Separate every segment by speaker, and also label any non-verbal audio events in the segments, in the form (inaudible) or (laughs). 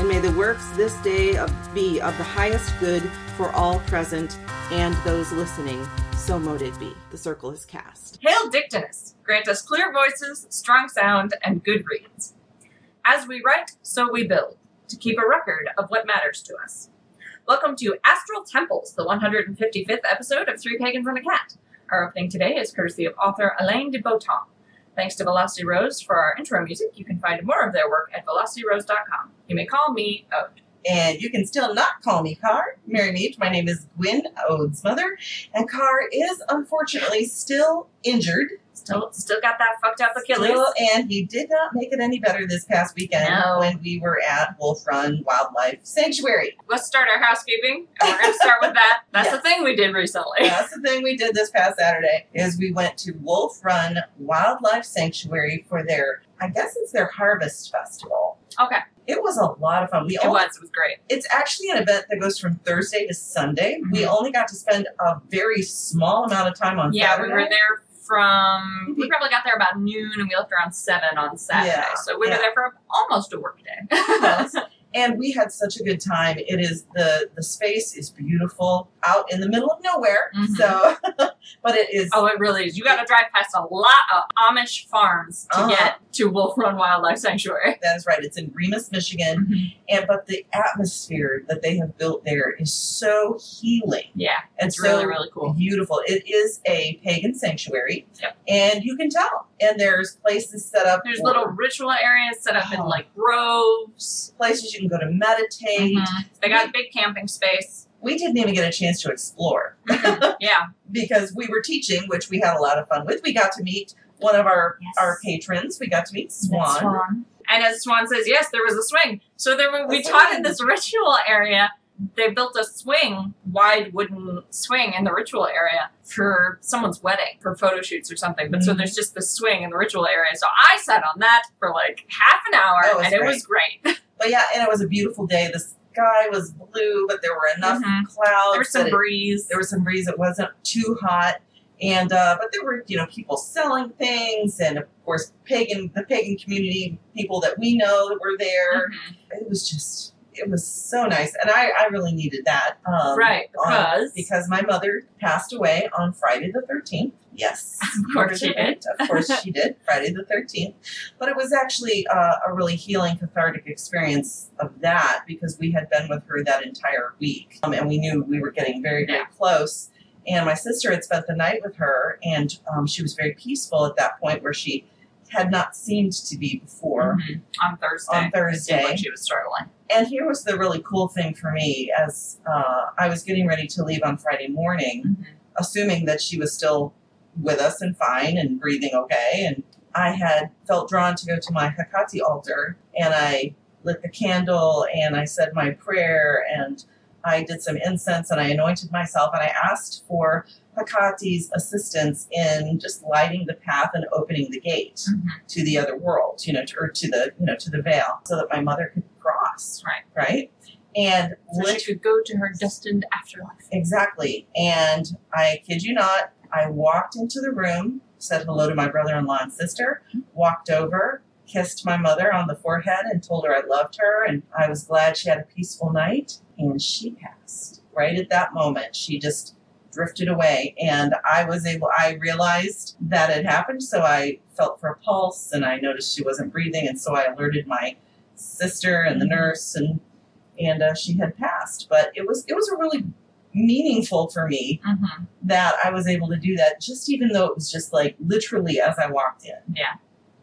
Speaker 1: And may the works this day of, be of the highest good for all present and those listening. So mote it be. The circle is cast.
Speaker 2: Hail Dictinus! Grant us clear voices, strong sound, and good reads. As we write, so we build, to keep a record of what matters to us. Welcome to Astral Temples, the 155th episode of Three Pagans and a Cat. Our opening today is courtesy of author Alain de Botton. Thanks to Velocity Rose for our intro music. You can find more of their work at velocityrose.com. You may call me Ode.
Speaker 3: And you can still not call me Car. Mary Mead. My name is Gwyn Ode's mother. And Car is unfortunately still injured.
Speaker 2: Still, still got that fucked up Achilles.
Speaker 3: Still, and he did not make it any better this past weekend
Speaker 2: No.
Speaker 3: when we were at Wolf Run Wildlife Sanctuary.
Speaker 2: Let's start our housekeeping, and we're going to start with that. (laughs) That's
Speaker 3: Yes.
Speaker 2: the thing we did recently.
Speaker 3: That's the thing we did this past Saturday is we went to Wolf Run Wildlife Sanctuary for their I guess it's their harvest festival.
Speaker 2: Okay,
Speaker 3: It was a lot of fun. We
Speaker 2: it
Speaker 3: only,
Speaker 2: was. It was great.
Speaker 3: it's actually an event that goes from Thursday to Sunday. We
Speaker 2: Mhm.
Speaker 3: only got to spend a very small amount of time on
Speaker 2: Yeah,
Speaker 3: Saturday.
Speaker 2: we were there from. We probably got there about noon, and we left around seven on Saturday.
Speaker 3: Yeah,
Speaker 2: so we
Speaker 3: yeah.
Speaker 2: were there for almost a work day. (laughs)
Speaker 3: And we had such a good time. It is the the space is beautiful out in the middle of nowhere.
Speaker 2: Mhm.
Speaker 3: So, (laughs) but it is
Speaker 2: oh, it really is. You got to drive past a lot of Amish farms to
Speaker 3: Uh-huh.
Speaker 2: get to Wolf Run Wildlife Sanctuary. (laughs)
Speaker 3: that is right. It's in Remus, Michigan, and but the atmosphere that they have built there is so healing
Speaker 2: Yeah, it's
Speaker 3: so
Speaker 2: really really cool.
Speaker 3: beautiful. It is a pagan sanctuary,
Speaker 2: Yep.
Speaker 3: and you can tell. And there's places set up.
Speaker 2: There's
Speaker 3: for-
Speaker 2: little ritual areas set up in
Speaker 3: Oh.
Speaker 2: like groves.
Speaker 3: places you can go to meditate.
Speaker 2: Mhm. They got a big camping space.
Speaker 3: We didn't even get a chance to explore (laughs)
Speaker 2: Yeah,
Speaker 3: because we were teaching, which we had a lot of fun with. We got to meet one of our
Speaker 2: Yes.
Speaker 3: our patrons. We got to meet Swan.
Speaker 2: Swan. And as Swan says, yes, there was a swing. So there were, we
Speaker 3: A
Speaker 2: taught in this ritual area. They built a swing, wide wooden swing in the ritual area for someone's wedding, for photo shoots or something. But so
Speaker 3: Mhm.
Speaker 2: there's just the swing in the ritual area. So I sat on that for like half an hour,
Speaker 3: Oh, it
Speaker 2: and it was great. (laughs)
Speaker 3: But yeah, and it was a beautiful day. The sky was blue, but there were enough
Speaker 2: Mhm.
Speaker 3: clouds.
Speaker 2: there was some
Speaker 3: that it-
Speaker 2: breeze.
Speaker 3: there was some breeze. It wasn't too hot, and uh, but there were you know people selling things, and of course pagan the pagan community people that we know that were there.
Speaker 2: Mhm.
Speaker 3: It was just it was so nice, and I I really needed that. Um,
Speaker 2: right,
Speaker 3: on-
Speaker 2: because
Speaker 3: because my mother passed away on Friday the 13th. Yes. (laughs)
Speaker 2: Of course she did.
Speaker 3: Of course (laughs) she did. Friday the 13th. But it was actually uh, a really healing, cathartic experience of that because we had been with her that entire week. Um, and we knew we were getting very, very
Speaker 2: Yeah.
Speaker 3: close. And my sister had spent the night with her, and um, she was very peaceful at that point where she had not seemed to be before.
Speaker 2: Mhm. on Thursday,
Speaker 3: On Thursday.
Speaker 2: like she was struggling.
Speaker 3: And here was the really cool thing for me as uh, I was getting ready to leave on Friday morning,
Speaker 2: Mhm.
Speaker 3: assuming that she was still with us and fine and breathing okay. And I had felt drawn to go to my Hekate altar and I lit the candle and I said my prayer and I did some incense and I anointed myself and I asked for Hekate's assistance in just lighting the path and opening the gate
Speaker 2: Mhm.
Speaker 3: to the other world, you know, to, or to the you know to the veil, so that my mother could cross,
Speaker 2: Right.
Speaker 3: right, and
Speaker 2: So
Speaker 3: lit-
Speaker 2: she could go to her destined afterlife.
Speaker 3: exactly. And I kid you not, I walked into the room, said hello to my brother-in-law and sister, walked over, kissed my mother on the forehead, and told her I loved her, and I was glad she had a peaceful night, and she passed right at that moment. She just drifted away and i was able i realized that had happened so i felt for a pulse and i noticed she wasn't breathing and so i alerted my sister and the nurse and and uh, she had passed but it was it was a really meaningful for me
Speaker 2: Mm-hmm.
Speaker 3: that i was able to do that just even though it was just like literally as i walked in
Speaker 2: Yeah.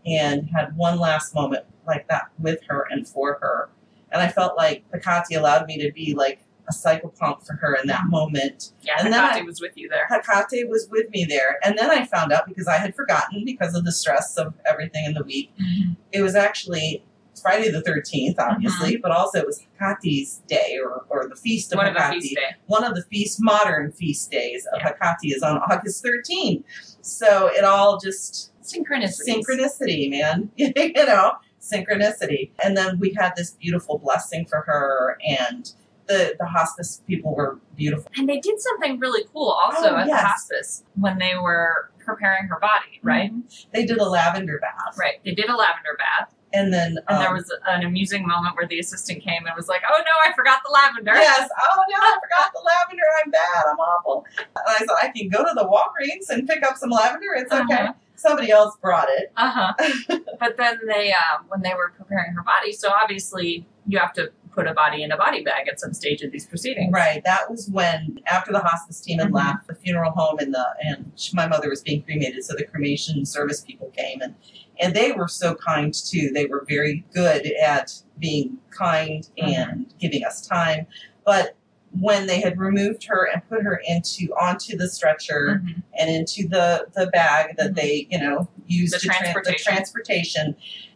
Speaker 3: And had one last moment like that with her and for her and i felt like Hekate allowed me to be like a psychopomp for her in that moment
Speaker 2: Yeah,
Speaker 3: And
Speaker 2: Hekate
Speaker 3: I-
Speaker 2: was with you there.
Speaker 3: Hekate was with me there. And then I found out because I had forgotten because of the stress of everything in the week.
Speaker 2: Mm-hmm.
Speaker 3: It was actually Friday the 13th, obviously, but also it was Hekate's day or, or the feast of
Speaker 2: One of the feast day.
Speaker 3: One of the feast, modern feast days of
Speaker 2: Yeah.
Speaker 3: Hekate is on August 13th. So it all just
Speaker 2: Synchronicity.
Speaker 3: synchronicity, man. (laughs) you know, synchronicity. And then we had this beautiful blessing for her, and the the hospice people were beautiful.
Speaker 2: And they did something really cool also
Speaker 3: Oh,
Speaker 2: at
Speaker 3: yes.
Speaker 2: the hospice when they were preparing her body, right?
Speaker 3: They did a lavender bath,
Speaker 2: Right. They did a lavender bath,
Speaker 3: And then
Speaker 2: and there
Speaker 3: um,
Speaker 2: was an amusing moment where the assistant came and was like, "Oh no, I forgot the lavender."
Speaker 3: Yes. (laughs) Oh no, I forgot the lavender. I'm bad. I'm awful. And I said I can go to the Walgreens and pick up some lavender. It's okay.
Speaker 2: Uh-huh.
Speaker 3: Somebody else brought it.
Speaker 2: Uh huh. (laughs) but then they, uh, when they were preparing her body, so obviously you have to put a body in a body bag at some stage of these proceedings.
Speaker 3: Right. That was when after the hospice team had
Speaker 2: Mhm.
Speaker 3: left, the funeral home and the and my mother was being cremated, so the cremation service people came and and they were so kind too. They were very good at being kind
Speaker 2: Mhm.
Speaker 3: and giving us time. But when they had removed her and put her into onto the stretcher
Speaker 2: Mhm.
Speaker 3: and into the the bag that
Speaker 2: Mhm.
Speaker 3: they you know used
Speaker 2: The
Speaker 3: to tran- the
Speaker 2: transportation.
Speaker 3: transportation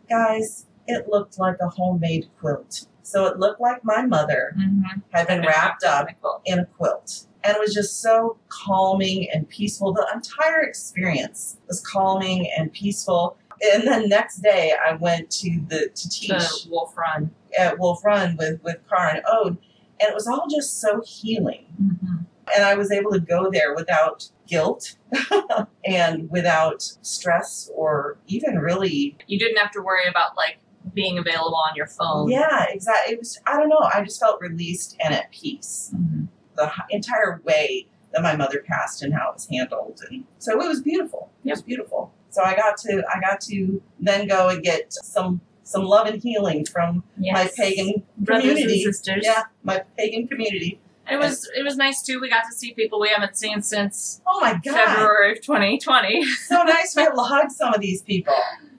Speaker 3: guys it looked like a homemade quilt so it looked like my mother
Speaker 2: Mhm.
Speaker 3: had been wrapped up
Speaker 2: in a quilt.
Speaker 3: in a quilt and it was just so calming and peaceful the entire experience was calming and peaceful and then next day i went to the to teach
Speaker 2: The Wolf Run.
Speaker 3: at wolf run with with and ode and it was all just so healing
Speaker 2: Mm-hmm.
Speaker 3: and I was able to go there without guilt (laughs) and without stress or even really
Speaker 2: You didn't have to worry about like being available on your phone.
Speaker 3: yeah exactly it was I don't know I just felt released and at peace
Speaker 2: Mhm.
Speaker 3: the entire way that my mother passed and how it was handled and so it was beautiful it was beautiful so I got to I got to then go and get some some love and healing from
Speaker 2: Yes.
Speaker 3: my pagan
Speaker 2: brothers
Speaker 3: community
Speaker 2: and sisters.
Speaker 3: yeah my pagan community
Speaker 2: It was it was nice too. We got to see people we haven't seen since
Speaker 3: oh my god
Speaker 2: February of 2020. (laughs)
Speaker 3: so nice to be able to hug some of these people,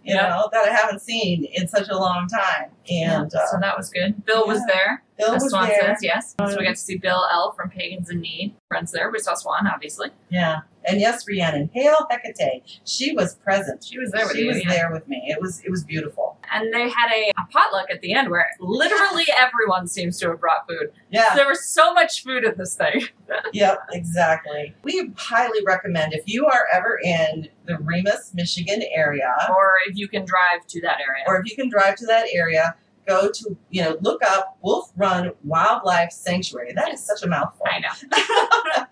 Speaker 3: you
Speaker 2: Yeah.
Speaker 3: know, that I haven't seen in such a long time. And
Speaker 2: Yeah, so
Speaker 3: uh,
Speaker 2: that was good. Bill was there.
Speaker 3: Bill was
Speaker 2: Swan
Speaker 3: there.
Speaker 2: says, yes. so we
Speaker 3: Um,
Speaker 2: got to see Bill L from Pagans in Need. Friends there. We saw Swan, obviously.
Speaker 3: Yeah. And yes, Rhiannon, hail Hecate. She was present.
Speaker 2: She was there with
Speaker 3: she
Speaker 2: you.
Speaker 3: was
Speaker 2: yeah.
Speaker 3: there with me. It was it was beautiful.
Speaker 2: And they had a, a potluck at the end where literally everyone seems to have brought food.
Speaker 3: Yeah.
Speaker 2: There was so much food at this thing. (laughs)
Speaker 3: yep, exactly. We highly recommend if you are ever in the Remus, Michigan area,
Speaker 2: or if you can drive to that area.
Speaker 3: or if you can drive to that area, go to, you know, look up Wolf Run Wildlife Sanctuary. That is such a mouthful.
Speaker 2: I know.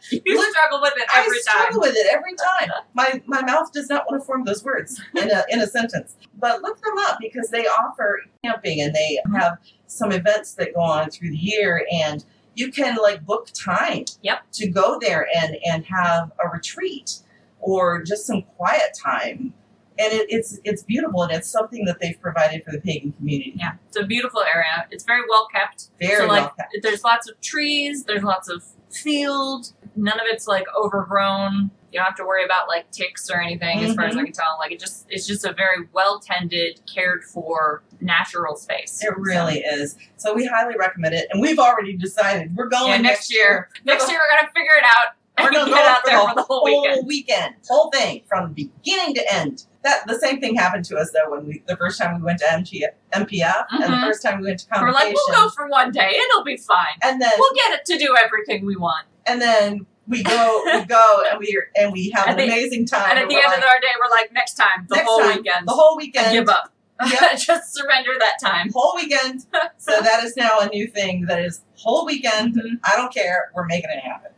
Speaker 2: (laughs) you struggle with it every
Speaker 3: I struggle with it every time. My my mouth does not want to form those words in a in a sentence. But look them up because they offer camping and they have some events that go on through the year and you can like book time
Speaker 2: Yep.
Speaker 3: to go there and and have a retreat or just some quiet time. And it, it's it's beautiful and it's something that they've provided for the pagan community.
Speaker 2: Yeah, it's a beautiful area. It's very well kept.
Speaker 3: Very
Speaker 2: so like
Speaker 3: well kept.
Speaker 2: there's lots of trees, there's lots of field. None of it's like overgrown. You don't have to worry about like ticks or anything as far as I mm-hmm. can tell. Like it just it's just a very well tended, cared for natural space.
Speaker 3: It really is. So we highly recommend it. And we've already decided we're going
Speaker 2: Yeah, next year. Next year we're gonna figure it out
Speaker 3: We're gonna (laughs)
Speaker 2: get
Speaker 3: go
Speaker 2: out
Speaker 3: for
Speaker 2: there
Speaker 3: the
Speaker 2: for the whole
Speaker 3: whole
Speaker 2: weekend.
Speaker 3: whole thing from beginning to end. That the same thing happened to us though when we the first time we went to MG, MPF and the
Speaker 2: Mhm.
Speaker 3: first time we went to
Speaker 2: We're like, we'll go for one day, it'll be fine.
Speaker 3: and then
Speaker 2: We'll get it to do everything we want.
Speaker 3: and then we go we go and we and we have
Speaker 2: At
Speaker 3: an
Speaker 2: the-
Speaker 3: amazing time.
Speaker 2: And at the end
Speaker 3: like,
Speaker 2: of our day, we're like, next time, the
Speaker 3: next
Speaker 2: whole
Speaker 3: time,
Speaker 2: weekend.
Speaker 3: the whole
Speaker 2: and
Speaker 3: weekend,
Speaker 2: give up. (laughs)
Speaker 3: Yep.
Speaker 2: Just surrender that time.
Speaker 3: whole weekend. so (laughs) that is now a new thing. That is whole weekend.
Speaker 2: Mhm.
Speaker 3: I don't care. We're making it happen.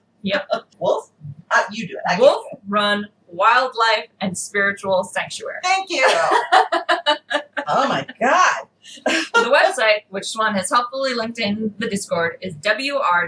Speaker 3: (laughs)
Speaker 2: Yep.
Speaker 3: Wolf, uh, you do it. I
Speaker 2: Wolf
Speaker 3: do it.
Speaker 2: Run Wildlife and Spiritual Sanctuary.
Speaker 3: Thank you. (laughs) oh my god.
Speaker 2: the website, which Swan has helpfully linked in the Discord, is wrwss.org.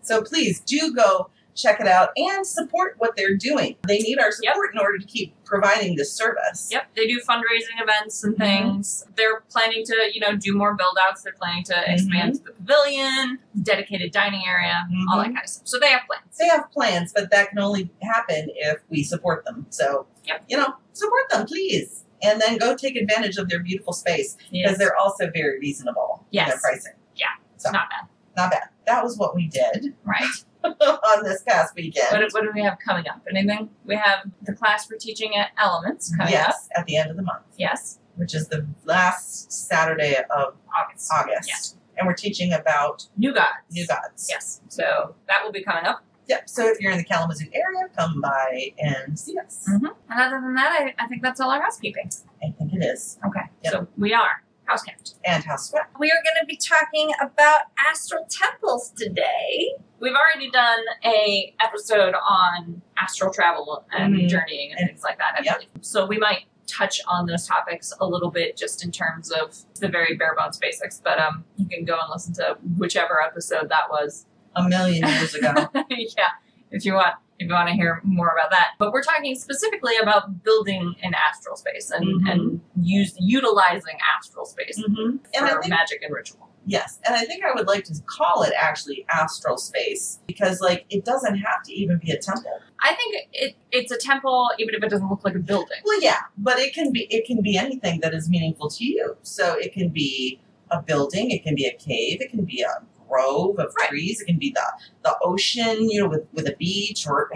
Speaker 3: So please do go check it out and support what they're doing. They need our support in order to keep providing this service.
Speaker 2: Yep, they do fundraising events and
Speaker 3: Mhm.
Speaker 2: things. They're planning to, you know, do more build outs. They're planning to
Speaker 3: Mm-hmm.
Speaker 2: expand the pavilion, dedicated dining area, all that
Speaker 3: Mhm.
Speaker 2: kind of stuff. So they have plans.
Speaker 3: They have plans, but that can only happen if we support them. So,
Speaker 2: Yep.
Speaker 3: you know, support them, please. And then go take advantage of their beautiful space because
Speaker 2: Yes.
Speaker 3: they're also very reasonable in their pricing. Yeah.
Speaker 2: It's not bad,
Speaker 3: Not bad. That was what we did
Speaker 2: right? (laughs)
Speaker 3: on this past weekend.
Speaker 2: What, what do we have coming up? Anything? We have the class we're teaching at Elements coming up.
Speaker 3: yes, at the end of the month.
Speaker 2: Yes.
Speaker 3: which is the last Saturday of
Speaker 2: August.
Speaker 3: August.
Speaker 2: Yes.
Speaker 3: And we're teaching about
Speaker 2: New gods.
Speaker 3: new gods.
Speaker 2: Yes. So that will be coming up.
Speaker 3: Yep. So if you're in the Kalamazoo area, come by and see us.
Speaker 2: Mm-hmm. And other than that, I, I think that's all our housekeeping.
Speaker 3: I think it is.
Speaker 2: Okay.
Speaker 3: Yep.
Speaker 2: So we are house camped.
Speaker 3: And House Sweat.
Speaker 2: We are going to be talking about astral temples today. We've already done a episode on astral travel and
Speaker 3: Mhm.
Speaker 2: journeying and
Speaker 3: And-
Speaker 2: things like that.
Speaker 3: Yep.
Speaker 2: So we might touch on those topics a little bit just in terms of the very bare bones basics. But um, you can go and listen to whichever episode that was.
Speaker 3: A million years ago. (laughs)
Speaker 2: yeah, if you want. If you want to hear more about that, but we're talking specifically about building an astral space and,
Speaker 3: Mhm.
Speaker 2: and use utilizing astral space
Speaker 3: mm-hmm. And
Speaker 2: for
Speaker 3: think
Speaker 2: magic and ritual.
Speaker 3: Yes, and I think I would like to call it actually astral space because, like, it doesn't have to even be a temple.
Speaker 2: I think it, it's a temple, even if it doesn't look like a building.
Speaker 3: Well, yeah, but it can be it can be anything that is meaningful to you. So it can be a building, it can be a cave, it can be a grove of
Speaker 2: Right.
Speaker 3: trees, it can be the the ocean, you know, with with a beach or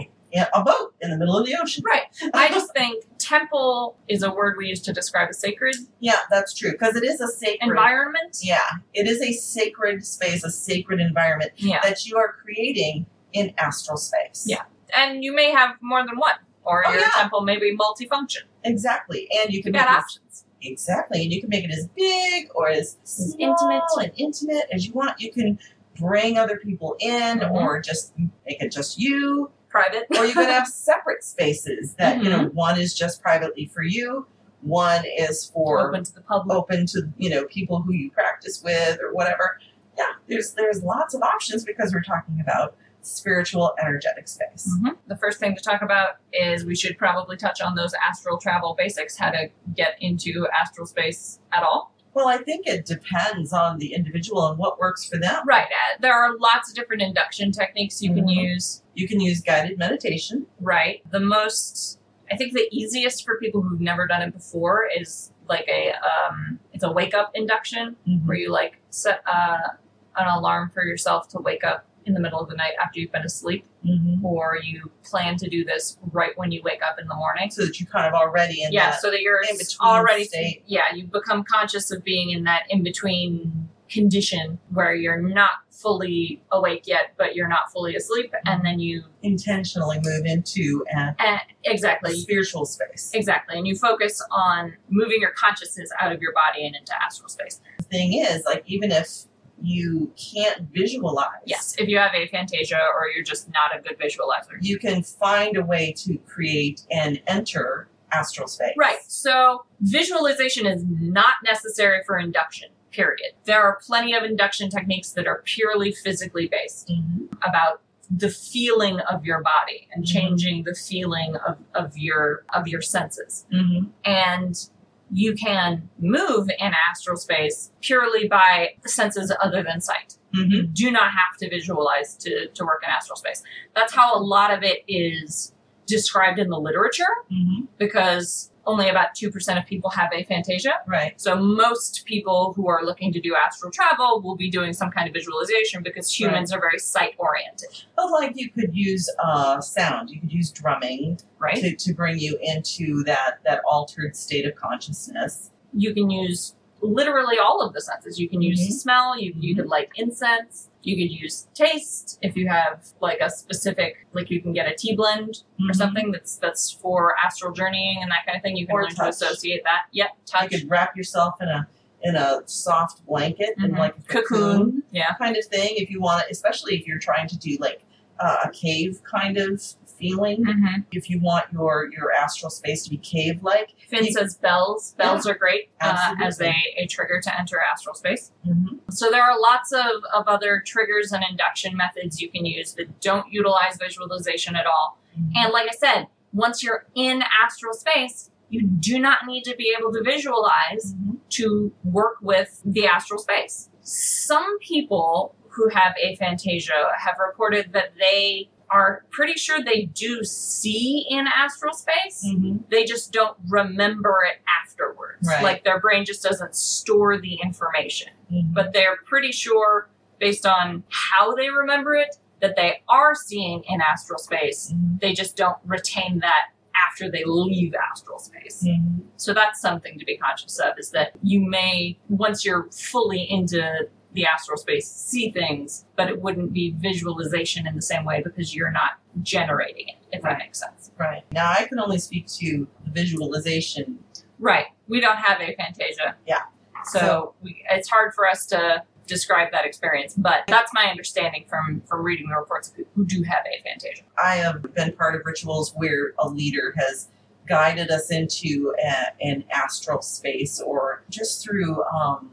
Speaker 3: a boat in the middle of the ocean.
Speaker 2: Right. (laughs) I just think temple is a word we use to describe a sacred
Speaker 3: Yeah, that's true because it is a sacred.
Speaker 2: environment.
Speaker 3: Yeah, it is a sacred space, a sacred environment
Speaker 2: Yeah.
Speaker 3: that you are creating in astral space.
Speaker 2: Yeah. And you may have more than one, or
Speaker 3: Oh,
Speaker 2: your
Speaker 3: yeah.
Speaker 2: temple may be multifunction.
Speaker 3: Exactly, and you can
Speaker 2: got options.
Speaker 3: Exactly, and you can make it as big or as small
Speaker 2: intimate.
Speaker 3: and intimate as you want. You can bring other people in,
Speaker 2: Mhm.
Speaker 3: or just make it just you,
Speaker 2: Private.
Speaker 3: or you can have (laughs) separate spaces that you
Speaker 2: Mm-hmm.
Speaker 3: know one is just privately for you, one is for
Speaker 2: open to the public.
Speaker 3: open to you know people who you practice with or whatever. Yeah, there's there's lots of options because we're talking about spiritual energetic space.
Speaker 2: Mhm. The first thing to talk about is we should probably touch on those astral travel basics, how to get into astral space at all.
Speaker 3: Well, I think it depends on the individual and what works for them.
Speaker 2: Right. uh, There are lots of different induction techniques you can
Speaker 3: Mhm.
Speaker 2: use.
Speaker 3: You can use guided meditation.
Speaker 2: Right. The most, I think, the easiest for people who've never done it before is like a, um, it's a wake up induction where you like set uh, an alarm for yourself to wake up in the middle of the night after you've been asleep,
Speaker 3: Mm-hmm.
Speaker 2: or you plan to do this right when you wake up in the morning.
Speaker 3: So that you're kind of already in
Speaker 2: yeah,
Speaker 3: that.
Speaker 2: so that you're
Speaker 3: in between
Speaker 2: already
Speaker 3: state.
Speaker 2: yeah, you become conscious of being in that in between condition where you're not fully awake yet, but you're not fully asleep, and then you
Speaker 3: intentionally move into a,
Speaker 2: uh, exactly
Speaker 3: spiritual space.
Speaker 2: exactly, and you focus on moving your consciousness out of your body and into astral space.
Speaker 3: The thing is, like, even if you can't visualize,
Speaker 2: Yes, if you have aphantasia or you're just not a good visualizer.
Speaker 3: you can find a way to create and enter astral space.
Speaker 2: Right. So visualization is not necessary for induction. Period. There are plenty of induction techniques that are purely physically based.
Speaker 3: Mhm.
Speaker 2: about the feeling of your body and
Speaker 3: Mhm.
Speaker 2: changing the feeling of, of your of your senses
Speaker 3: Mhm.
Speaker 2: and you can move in astral space purely by senses other than sight
Speaker 3: Mhm.
Speaker 2: you do not have to visualize to, to work in astral space that's how a lot of it is described in the literature
Speaker 3: Mhm.
Speaker 2: because only about 2% of people have aphantasia
Speaker 3: Right.
Speaker 2: so most people who are looking to do astral travel will be doing some kind of visualization because humans are very sight oriented,
Speaker 3: But like you could use uh, sound, you could use drumming
Speaker 2: right?
Speaker 3: to, to bring you into that that altered state of consciousness.
Speaker 2: You can use literally all of the senses. You can use
Speaker 3: Mhm.
Speaker 2: smell, you, you could light incense, you could use taste if you have like a specific like you can get a tea blend or
Speaker 3: Mhm.
Speaker 2: something that's that's for astral journeying and that kind of thing. You can
Speaker 3: Or
Speaker 2: learn to associate that. Yep,
Speaker 3: You
Speaker 2: touch.
Speaker 3: could wrap yourself in a in a soft blanket and
Speaker 2: Mhm.
Speaker 3: like a cocoon,
Speaker 2: Cocoon. Yeah.
Speaker 3: kind of thing if you want to, especially if you're trying to do like uh, a cave kind of feeling.
Speaker 2: Mm-hmm.
Speaker 3: If you want your your astral space to be cave like,
Speaker 2: Finn
Speaker 3: You-
Speaker 2: says bells. Bells are great uh, as a, a trigger to enter astral space.
Speaker 3: mm-hmm.
Speaker 2: So there are lots of, of other triggers and induction methods you can use that don't utilize visualization at all. And like I said, once you're in astral space, you do not need to be able to visualize to work with the astral space. Some people who have aphantasia have reported that they are pretty sure they do see in astral space.
Speaker 3: Mm-hmm.
Speaker 2: They just don't remember it afterwards.
Speaker 3: Right.
Speaker 2: Like their brain just doesn't store the information
Speaker 3: Mm-hmm.
Speaker 2: but they're pretty sure based on how they remember it that they are seeing in astral space
Speaker 3: Mhm.
Speaker 2: they just don't retain that after they leave astral space. So that's something to be conscious of is that you may, once you're fully into the astral space, see things, but it wouldn't be visualization in the same way because you're not generating it, if
Speaker 3: Right.
Speaker 2: that makes sense.
Speaker 3: Right. Now I can only speak to the visualization.
Speaker 2: Right. We don't have aphantasia.
Speaker 3: Yeah.
Speaker 2: So,
Speaker 3: So-
Speaker 2: we, it's hard for us to describe that experience, but that's my understanding from from reading the reports of people who do have aphantasia.
Speaker 3: I have been part of rituals where a leader has guided us into a, an astral space or just through um,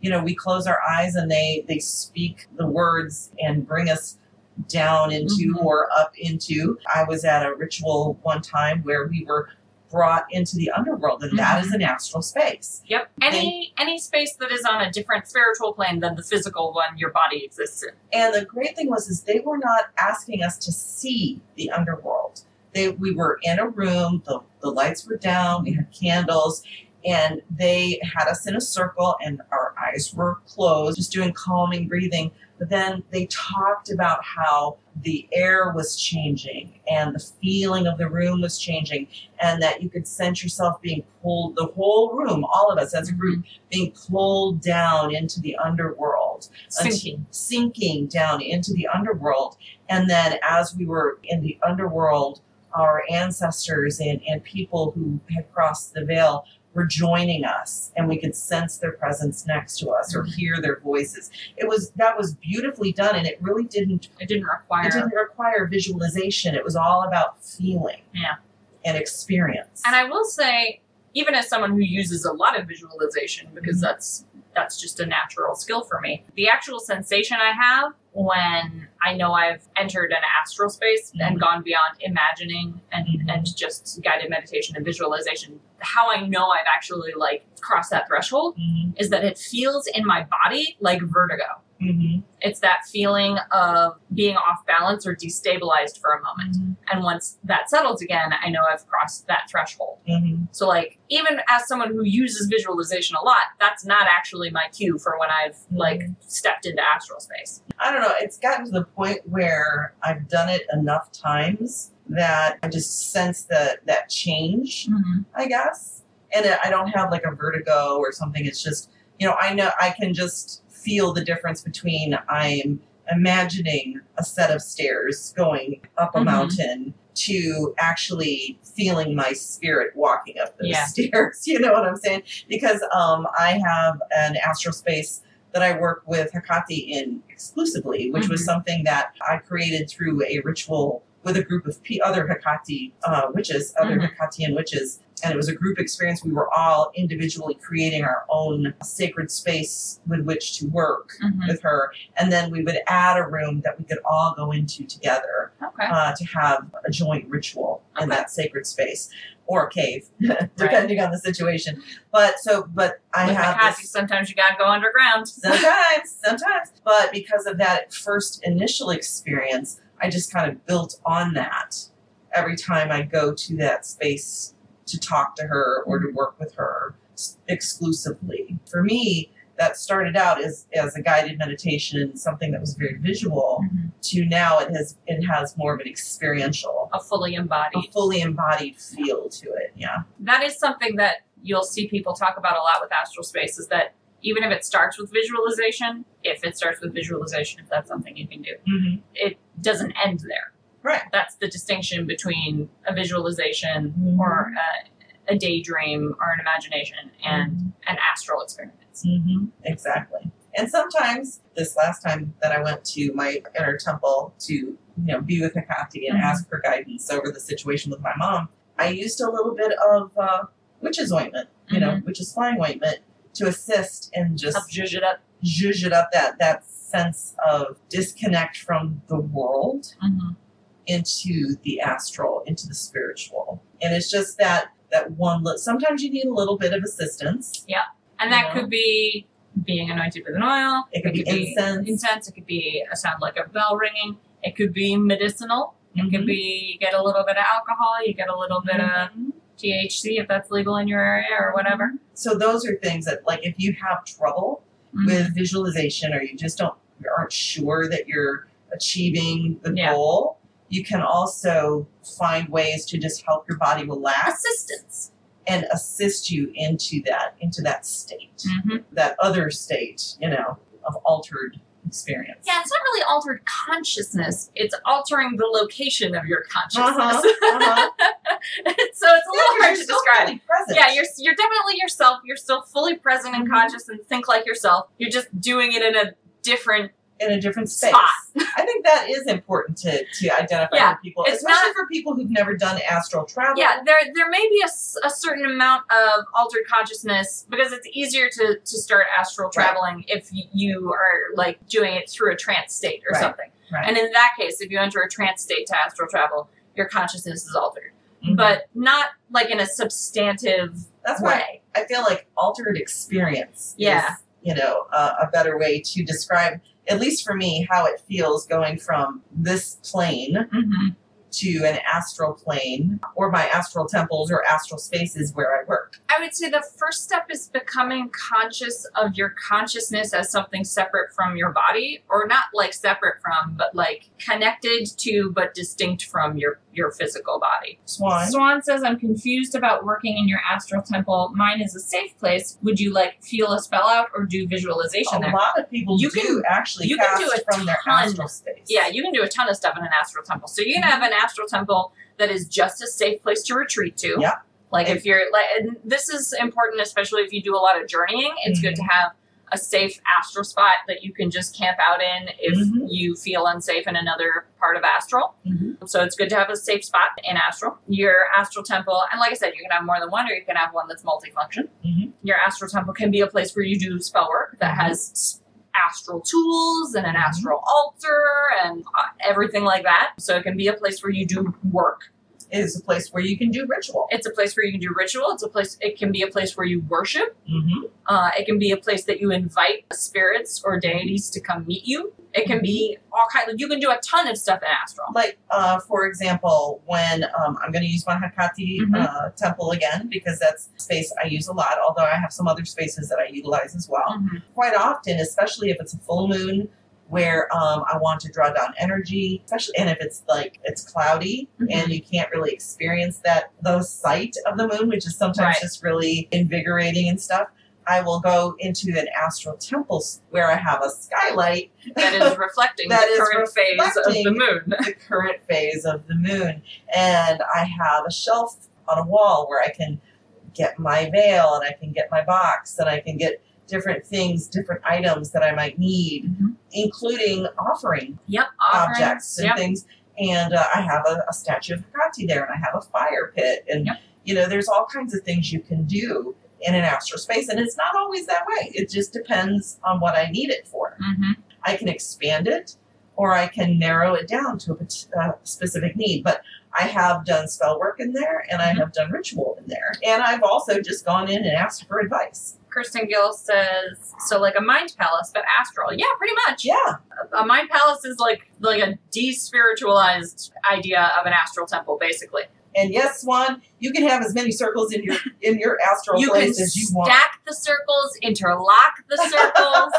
Speaker 3: you know we close our eyes and they they speak the words and bring us down into
Speaker 2: Mhm.
Speaker 3: or up into i was at a ritual one time where we were brought into the underworld and that is an astral space
Speaker 2: Yep. Any any space that is on a different spiritual plane than the physical one your body exists in.
Speaker 3: And the great thing was is they were not asking us to see the underworld. They we were in a room, the, the lights were down, we had candles, and they had us in a circle and our eyes were closed, just doing calming breathing. But then they talked about how the air was changing and the feeling of the room was changing, and that you could sense yourself being pulled, the whole room, all of us as a group, mm-hmm. being pulled down into the underworld
Speaker 2: Sinking.
Speaker 3: sinking down into the underworld. And then as we were in the underworld, our ancestors and, and people who had crossed the veil were joining us and we could sense their presence next to us or hear their voices. It was that was beautifully done and it really didn't
Speaker 2: It didn't require
Speaker 3: it didn't require visualization. It was all about feeling.
Speaker 2: Yeah.
Speaker 3: And experience.
Speaker 2: And I will say, even as someone who uses a lot of visualization, because
Speaker 3: Mhm.
Speaker 2: that's that's just a natural skill for me, the actual sensation I have when I know I've entered an astral space and
Speaker 3: Mhm.
Speaker 2: gone beyond imagining and,
Speaker 3: Mhm.
Speaker 2: and just guided meditation and visualization, how I know I've actually like crossed that threshold
Speaker 3: Mhm.
Speaker 2: is that it feels in my body like vertigo.
Speaker 3: Mhm.
Speaker 2: It's that feeling of being off balance or destabilized for a moment. And once that settles again, I know I've crossed that threshold.
Speaker 3: Mhm.
Speaker 2: So, like, even as someone who uses visualization a lot, that's not actually my cue for when I've like stepped into astral space.
Speaker 3: I don't know. It's gotten to the point where I've done it enough times that I just sense the that change. I guess, and I don't have like a vertigo or something. It's just you know I know I can just feel the difference between I'm imagining a set of stairs going up a
Speaker 2: Mhm.
Speaker 3: mountain to actually feeling my spirit walking up those
Speaker 2: Yeah. (laughs)
Speaker 3: stairs. You know what I'm saying? Because um, I have an astral space that I work with Hekate in exclusively, which was
Speaker 2: Mhm.
Speaker 3: something that I created through a ritual with a group of other Hekate uh, witches, other
Speaker 2: Mhm.
Speaker 3: Hekatean witches. And it was a group experience. We were all individually creating our own sacred space with which to work
Speaker 2: Mhm.
Speaker 3: with her. And then we would add a room that we could all go into together
Speaker 2: Okay.
Speaker 3: uh, to have a joint ritual in that sacred space or a cave, (laughs) depending on the situation. But so, but I
Speaker 2: With
Speaker 3: have this-
Speaker 2: sometimes you gotta go underground. (laughs)
Speaker 3: sometimes, sometimes. But because of that first initial experience, I just kind of built on that every time I go to that space to talk to her or to work with her exclusively. For me, that started out as, as a guided meditation, something that was very visual, to now it has it has more of an experiential,
Speaker 2: A fully
Speaker 3: a
Speaker 2: embodied.
Speaker 3: fully embodied feel to it. Yeah.
Speaker 2: That is something that you'll see people talk about a lot with astral space is that even if it starts with visualization, if it starts with visualization, if that's something you can do,
Speaker 3: Mm-hmm.
Speaker 2: it doesn't end there.
Speaker 3: Right.
Speaker 2: That's the distinction between a visualization
Speaker 3: Mhm.
Speaker 2: or a, a daydream or an imagination and an astral experience.
Speaker 3: hmm Exactly. And sometimes, this last time that I went to my inner temple to, you know, be with Hekate and
Speaker 2: Mhm.
Speaker 3: ask for guidance over the situation with my mom, I used a little bit of uh, witch's ointment, you know, witch's flying ointment to assist and just
Speaker 2: Help zhuzh it up.
Speaker 3: zhuzh it up that that sense of disconnect from the world
Speaker 2: Mm-hmm.
Speaker 3: Into the astral, into the spiritual. And it's just that that one. Li- sometimes you need a little bit of assistance. Yeah.
Speaker 2: And that
Speaker 3: Yeah.
Speaker 2: could be being anointed with an oil.
Speaker 3: It could be incense.
Speaker 2: Incense. It could be a sound like a bell ringing. It could be medicinal. It
Speaker 3: Mhm.
Speaker 2: could be you get a little bit of alcohol. You get a little bit of
Speaker 3: Mhm.
Speaker 2: THC if that's legal in your area or whatever.
Speaker 3: So those are things that, like, if you have trouble
Speaker 2: Mhm.
Speaker 3: with visualization, or you just don't you aren't sure that you're achieving the
Speaker 2: Yeah.
Speaker 3: goal, You can also find ways to just help your body relax
Speaker 2: Assistance.
Speaker 3: and assist you into that into that state,
Speaker 2: Mm-hmm.
Speaker 3: that other state, you know, of altered experience.
Speaker 2: Yeah, it's not really altered consciousness. It's altering the location of your consciousness.
Speaker 3: Uh-huh, (laughs) uh-huh.
Speaker 2: so it's a little hard to
Speaker 3: still
Speaker 2: describe.
Speaker 3: fully present.
Speaker 2: Yeah, you're you're definitely yourself. You're still fully present and
Speaker 3: Mhm.
Speaker 2: conscious and think like yourself. You're just doing it in a different
Speaker 3: in a different space.
Speaker 2: spot.
Speaker 3: I think that is important to, to identify
Speaker 2: Yeah,
Speaker 3: for people, especially
Speaker 2: not-
Speaker 3: for people who've never done astral travel.
Speaker 2: Yeah, there there may be a, a certain amount of altered consciousness because it's easier to, to start astral
Speaker 3: Right.
Speaker 2: traveling if you are like doing it through a trance state or
Speaker 3: Right,
Speaker 2: something.
Speaker 3: right.
Speaker 2: And in that case, if you enter a trance state to astral travel, your consciousness is altered,
Speaker 3: Mhm.
Speaker 2: but not like in a substantive
Speaker 3: that's
Speaker 2: way.
Speaker 3: I feel like altered experience
Speaker 2: Yeah.
Speaker 3: is, you know, uh, a better way to describe, at least for me, how it feels going from this plane
Speaker 2: Mm-hmm.
Speaker 3: to an astral plane or my astral temples or astral spaces where I work.
Speaker 2: I would say the first step is becoming conscious of your consciousness as something separate from your body, or not like separate from, but like connected to, but distinct from your your physical body.
Speaker 3: Swan.
Speaker 2: Swan says, "I'm confused about working in your astral temple. Mine is a safe place. Would you like feel a spell out or do visualization there?
Speaker 3: A
Speaker 2: there?"
Speaker 3: lot of people
Speaker 2: You
Speaker 3: do
Speaker 2: can-
Speaker 3: actually
Speaker 2: you can do a
Speaker 3: from their
Speaker 2: ton.
Speaker 3: astral space.
Speaker 2: Yeah, you can do a ton of stuff in an astral temple. So you can have an astral temple that is just a safe place to retreat to.
Speaker 3: Yeah.
Speaker 2: Like if
Speaker 3: If-
Speaker 2: you're like, and this is important, especially if you do a lot of journeying. It's good to
Speaker 3: Mm-hmm.
Speaker 2: have a safe astral spot that you can just camp out in if
Speaker 3: Mhm.
Speaker 2: you feel unsafe in another part of astral.
Speaker 3: Mhm.
Speaker 2: So it's good to have a safe spot in astral. Your astral temple, and like I said, you can have more than one, or you can have one that's multifunction.
Speaker 3: Mhm.
Speaker 2: Your astral temple can be a place where you do spell work that
Speaker 3: Mhm.
Speaker 2: has astral tools and an
Speaker 3: Mhm.
Speaker 2: astral altar and uh, everything like that. So it can be a place where you do work.
Speaker 3: Is a place where you can do ritual.
Speaker 2: It's a place where you can do ritual. It's a place. It can be a place where you worship.
Speaker 3: Mm-hmm.
Speaker 2: Uh, it can be a place that you invite spirits or deities to come meet you. It can be all kind of. You can do a ton of stuff in astral.
Speaker 3: Like, uh, for example, when um, I'm going to use my Hekate
Speaker 2: Mhm.
Speaker 3: uh, temple again, because that's space I use a lot, although I have some other spaces that I utilize as well.
Speaker 2: Mhm.
Speaker 3: Quite often, especially if it's a full moon where um, I want to draw down energy, especially and if it's like it's cloudy
Speaker 2: Mhm.
Speaker 3: and you can't really experience that the sight of the moon, which is sometimes
Speaker 2: Right.
Speaker 3: just really invigorating and stuff. I will go into an astral temple where I have a skylight
Speaker 2: That is (laughs) reflecting
Speaker 3: That
Speaker 2: the current phase of the moon.
Speaker 3: the current phase of the moon. And I have a shelf on a wall where I can get my veil and I can get my box and I can get different things, different items that I might need,
Speaker 2: Mhm.
Speaker 3: including offering
Speaker 2: Yep. Offerings.
Speaker 3: objects and
Speaker 2: Yep.
Speaker 3: things. And uh, I have a, a statue of Hecate there and I have a fire pit. And,
Speaker 2: Yep.
Speaker 3: you know, there's all kinds of things you can do in an astral space. And it's not always that way. It just depends on what I need it for.
Speaker 2: hmm
Speaker 3: I can expand it or I can narrow it down to a uh, specific need. But I have done spell work in there and I
Speaker 2: Mhm.
Speaker 3: have done ritual in there. And I've also just gone in and asked for advice.
Speaker 2: Kirsten Gill says, so like a mind palace, but astral. Yeah, pretty much.
Speaker 3: Yeah.
Speaker 2: A mind palace is like like a despiritualized idea of an astral temple, basically.
Speaker 3: And yes, Swan, you can have as many circles in your in your astral
Speaker 2: You can
Speaker 3: place as you want.
Speaker 2: stack the circles, interlock the circles.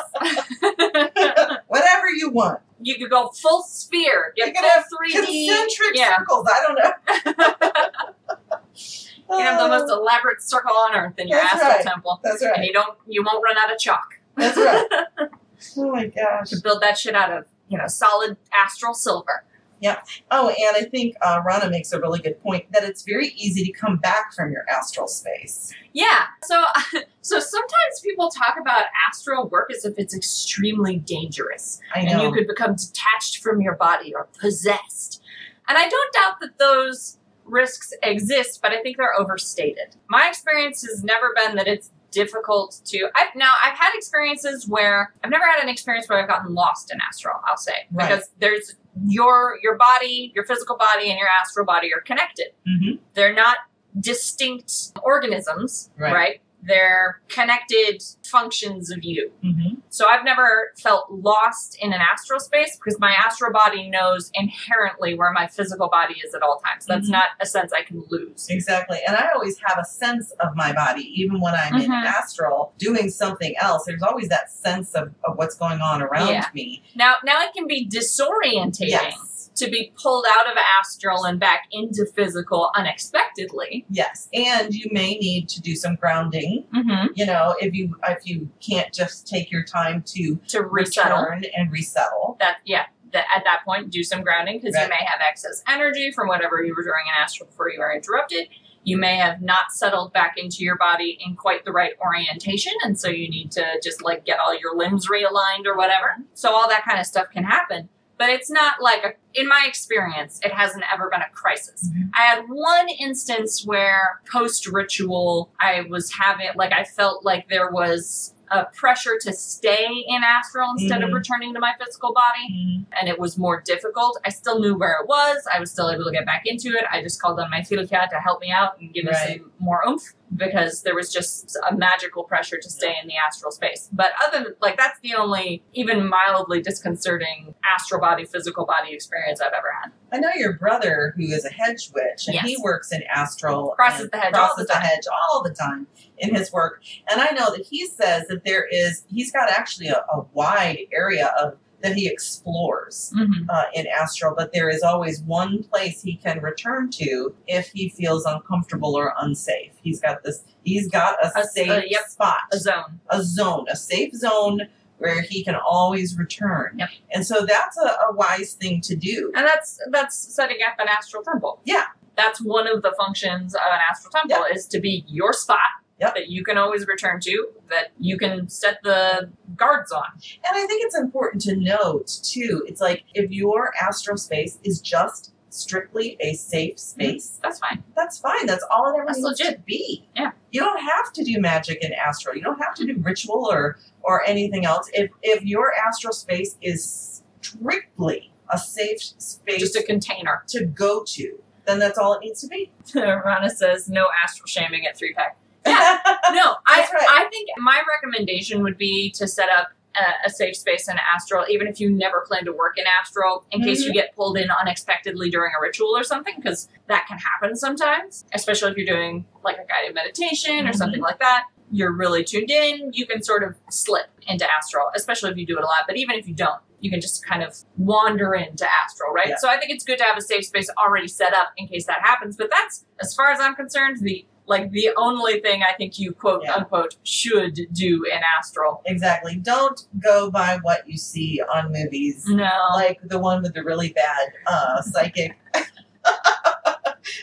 Speaker 2: (laughs) (laughs)
Speaker 3: Whatever you want.
Speaker 2: you could go full sphere.
Speaker 3: You
Speaker 2: Get
Speaker 3: can have
Speaker 2: 3D.
Speaker 3: concentric
Speaker 2: Yeah.
Speaker 3: circles. I don't know. (laughs)
Speaker 2: You have the most elaborate circle on earth in your
Speaker 3: That's
Speaker 2: astral
Speaker 3: right.
Speaker 2: temple.
Speaker 3: That's
Speaker 2: And you don't you won't run out of chalk.
Speaker 3: That's right. (laughs) Oh my gosh.
Speaker 2: to build that shit out of, you know, solid astral silver. Yeah.
Speaker 3: Oh, and I think uh, Rana makes a really good point that it's very easy to come back from your astral space.
Speaker 2: Yeah. So (laughs) so sometimes people talk about astral work as if it's extremely dangerous.
Speaker 3: I
Speaker 2: and you could become detached from your body or possessed. And I don't doubt that those risks exist, but I think they're overstated. My experience has never been that it's difficult to I've now I've had experiences where I've never had an experience where I've gotten lost in astral, I'll say.
Speaker 3: Right.
Speaker 2: Because there's your your body, your physical body and your astral body are connected.
Speaker 3: Mhm.
Speaker 2: They're not distinct organisms,
Speaker 3: Right.
Speaker 2: right? They're connected functions of you.
Speaker 3: Mhm.
Speaker 2: So I've never felt lost in an astral space because my astral body knows inherently where my physical body is at all times. That's
Speaker 3: Mhm.
Speaker 2: not a sense I can lose.
Speaker 3: Exactly. And I always have a sense of my body, even when I'm in
Speaker 2: Mhm.
Speaker 3: astral doing something else. There's always that sense of, of what's going on around
Speaker 2: Yeah.
Speaker 3: me.
Speaker 2: Now now it can be disorientating
Speaker 3: Yes.
Speaker 2: To be pulled out of astral and back into physical unexpectedly.
Speaker 3: Yes, and you may need to do some grounding.
Speaker 2: Mm-hmm.
Speaker 3: You know, if you if you can't just take your time to
Speaker 2: To resettle.
Speaker 3: return and resettle.
Speaker 2: That yeah. That at that point, do some grounding because you may have excess energy from whatever you were doing in astral before you were interrupted. You may have not settled back into your body in quite the right orientation, and so you need to just like get all your limbs realigned or whatever. So all that kind of stuff can happen. But it's not like a, in my experience, it hasn't ever been a crisis.
Speaker 3: Mhm.
Speaker 2: I had one instance where post ritual, I was having like I felt like there was a pressure to stay in astral instead of
Speaker 3: Mhm.
Speaker 2: returning to my physical body and it was more difficult. I still knew where it was. I was still able to get back into it. I just called on my Filika to help me out and give me some more oomph because there was just a magical pressure to stay in the astral space. But other than like that's the only even mildly disconcerting astral body physical body experience I've ever had.
Speaker 3: I know your brother, who is a hedge witch, and
Speaker 2: Yes.
Speaker 3: he works in astral.
Speaker 2: Crosses the hedge all
Speaker 3: crosses
Speaker 2: the time.
Speaker 3: hedge all the time in his work. And I know that he says that there is, he's got actually a, a wide area of that he explores
Speaker 2: Mm-hmm.
Speaker 3: uh, in astral, but there is always one place he can return to if he feels uncomfortable or unsafe. He's got this. He's got a,
Speaker 2: A-
Speaker 3: safe
Speaker 2: uh, yep.
Speaker 3: spot
Speaker 2: A zone.
Speaker 3: a zone, a safe zone where he can always return.
Speaker 2: Yep.
Speaker 3: And so that's a, a wise thing to do.
Speaker 2: And that's that's setting up an astral temple.
Speaker 3: Yeah.
Speaker 2: That's one of the functions of an astral temple is to be your spot
Speaker 3: Yep.
Speaker 2: that you can always return to, that you can set the guards on.
Speaker 3: And I think it's important to note too, it's like if your astral space is just strictly a safe mm-hmm. space,
Speaker 2: That's fine.
Speaker 3: that's fine. That's all it ever
Speaker 2: That's
Speaker 3: needs
Speaker 2: legit.
Speaker 3: to be.
Speaker 2: Yeah.
Speaker 3: You don't have to do magic in astral. You don't have to do mm-hmm. ritual or or anything else. If if your astral space is strictly a safe space
Speaker 2: Just a container.
Speaker 3: to go to, then that's all it needs to be. (laughs)
Speaker 2: Rana says no astral shaming at three pack. Yeah. No, (laughs) I
Speaker 3: right.
Speaker 2: I think my recommendation would be to set up a, a safe space in astral, even if you never plan to work in astral, in case
Speaker 3: Mm-hmm.
Speaker 2: you get pulled in unexpectedly during a ritual or something, because that can happen sometimes, especially if you're doing like a guided meditation or
Speaker 3: Mhm.
Speaker 2: something like that. You're really tuned in, you can sort of slip into astral, especially if you do it a lot. But even if you don't, you can just kind of wander into astral, right?
Speaker 3: Yeah.
Speaker 2: So I think it's good to have a safe space already set up in case that happens. But that's, as far as I'm concerned, the like the only thing I think you quote
Speaker 3: Yeah.
Speaker 2: unquote should do in astral.
Speaker 3: Exactly. Don't go by what you see on movies,
Speaker 2: No.
Speaker 3: like the one with the really bad uh, psychic. (laughs)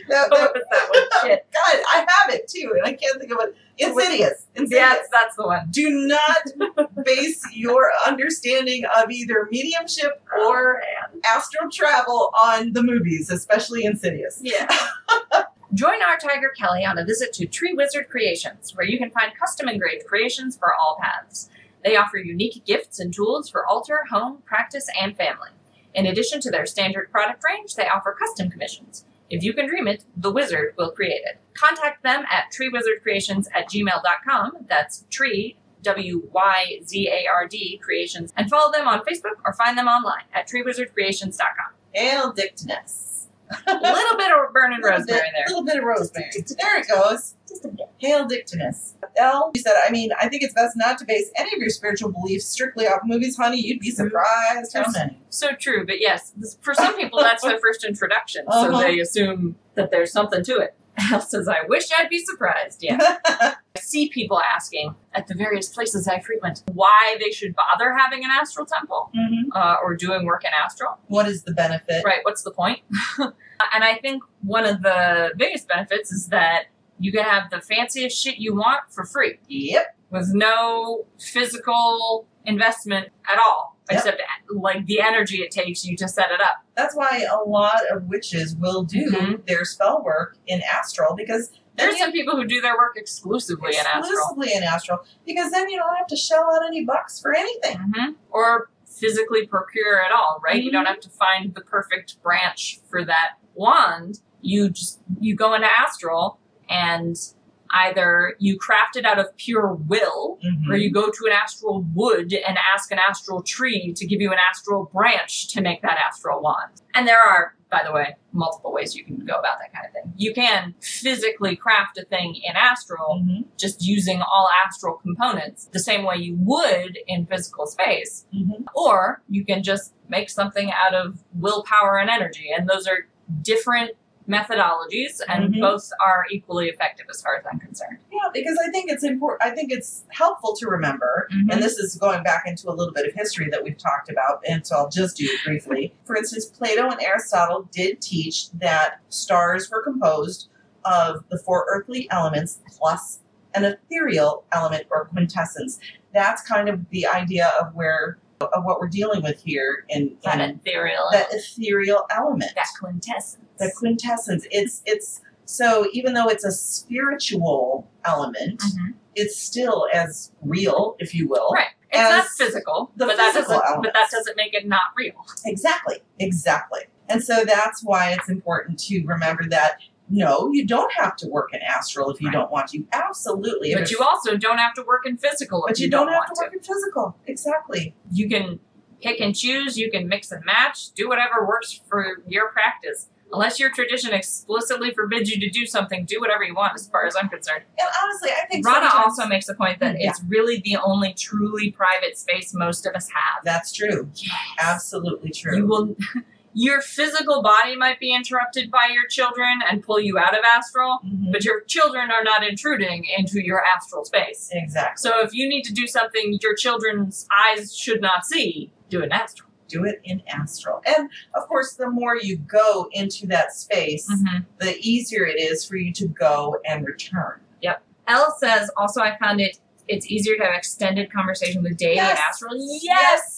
Speaker 3: that,
Speaker 2: What was that one? Shit. (laughs)
Speaker 3: God, I have it too, and I can't think of it. Insidious. Insidious.
Speaker 2: Yes, that's the one.
Speaker 3: Do not base your understanding of either mediumship or astral travel on the movies, especially Insidious.
Speaker 2: Yeah. (laughs) Join our Tiger Kelly on a visit to Tree Wizard Creations, where you can find custom engraved creations for all paths. They offer unique gifts and tools for altar, home, practice, and family. In addition to their standard product range, they offer custom commissions. If you can dream it, the wizard will create it. Contact them at treewizardcreations at gmail.com. That's tree, W Y Z A R D creations, and follow them on Facebook or find them online at treewizardcreations.com.
Speaker 3: Hail Dictinus.
Speaker 2: A little bit of burning rosemary
Speaker 3: bit,
Speaker 2: there.
Speaker 3: A little bit of rosemary. There it goes.
Speaker 2: Just a bit.
Speaker 3: Hail Dictinus. L, you said, I mean, I think it's best not to base any of your spiritual beliefs strictly off movies, honey. You'd be surprised how many.
Speaker 2: So true, but yes, for some people that's their first introduction, so
Speaker 3: Uh-huh.
Speaker 2: they assume that there's something to it. Says, "I wish I'd be surprised." Yeah, (laughs) I see people asking at the various places I frequent why they should bother having an astral temple
Speaker 3: Mhm.
Speaker 2: uh, or doing work in astral.
Speaker 3: What is the benefit?
Speaker 2: Right? What's the point? (laughs) and I think one of the biggest benefits is that you can have the fanciest shit you want for free
Speaker 3: Yep.
Speaker 2: with no physical investment at all,
Speaker 3: Yep.
Speaker 2: except like the energy it takes you to set it up.
Speaker 3: That's why a lot of witches will do
Speaker 2: Mhm.
Speaker 3: their spell work in astral because
Speaker 2: There's some people who do their work exclusively in astral.
Speaker 3: exclusively in astral because then you don't have to shell out any bucks for anything.
Speaker 2: hmm Or physically procure at all, right? You don't
Speaker 3: Mhm.
Speaker 2: have to find the perfect branch for that wand. You just you go into astral and Either you craft it out of pure will,
Speaker 3: Mhm.
Speaker 2: or you go to an astral wood and ask an astral tree to give you an astral branch to make that astral wand. And there are, by the way, multiple ways you can go about that kind of thing. You can physically craft a thing in astral
Speaker 3: Mhm.
Speaker 2: just using all astral components the same way you would in physical space,
Speaker 3: Mhm.
Speaker 2: or you can just make something out of willpower and energy. And those are different methodologies, and
Speaker 3: Mhm.
Speaker 2: both are equally effective as far as I'm concerned.
Speaker 3: Yeah, because I think it's important. I think it's helpful to remember,
Speaker 2: Mhm.
Speaker 3: and this is going back into a little bit of history that we've talked about, and so I'll just do it briefly. For instance, Plato and Aristotle did teach that stars were composed of the four earthly elements plus an ethereal element or quintessence. That's kind of the idea of where of what we're dealing with here in,
Speaker 2: That
Speaker 3: in
Speaker 2: ethereal,
Speaker 3: that ethereal element
Speaker 2: that quintessence.
Speaker 3: the quintessence it's it's so even though it's a spiritual element
Speaker 2: Mhm.
Speaker 3: it's still as real if you will
Speaker 2: Right. It's not physical,
Speaker 3: the
Speaker 2: but that
Speaker 3: physical
Speaker 2: doesn't. But that doesn't make it not real.
Speaker 3: exactly exactly and so that's why it's important to remember that no you don't have to work in astral if you
Speaker 2: Right.
Speaker 3: don't want to absolutely
Speaker 2: But
Speaker 3: it-
Speaker 2: you also don't have to work in physical if
Speaker 3: but you,
Speaker 2: you
Speaker 3: don't, have
Speaker 2: want
Speaker 3: to work in physical exactly
Speaker 2: You can pick and choose. You can mix and match. Do whatever works for your practice. Unless your tradition explicitly forbids you to do something, do whatever you want. As far as I'm concerned,
Speaker 3: and honestly i think
Speaker 2: Rana also makes the point that hmm,
Speaker 3: Yeah.
Speaker 2: it's really the only truly private space most of us have.
Speaker 3: that's true Yes. absolutely true
Speaker 2: You will. Your physical body might be interrupted by your children and pull you out of astral,
Speaker 3: Mhm.
Speaker 2: but your children are not intruding into your astral space.
Speaker 3: exactly
Speaker 2: So if you need to do something your children's eyes should not see, do it in astral.
Speaker 3: do it in astral. And of course, the more you go into that space, the easier it is for you to go and return. Yep.
Speaker 2: Elle says also I found it it's easier to have extended conversation with Dave
Speaker 3: Yes.
Speaker 2: and astral. Yes,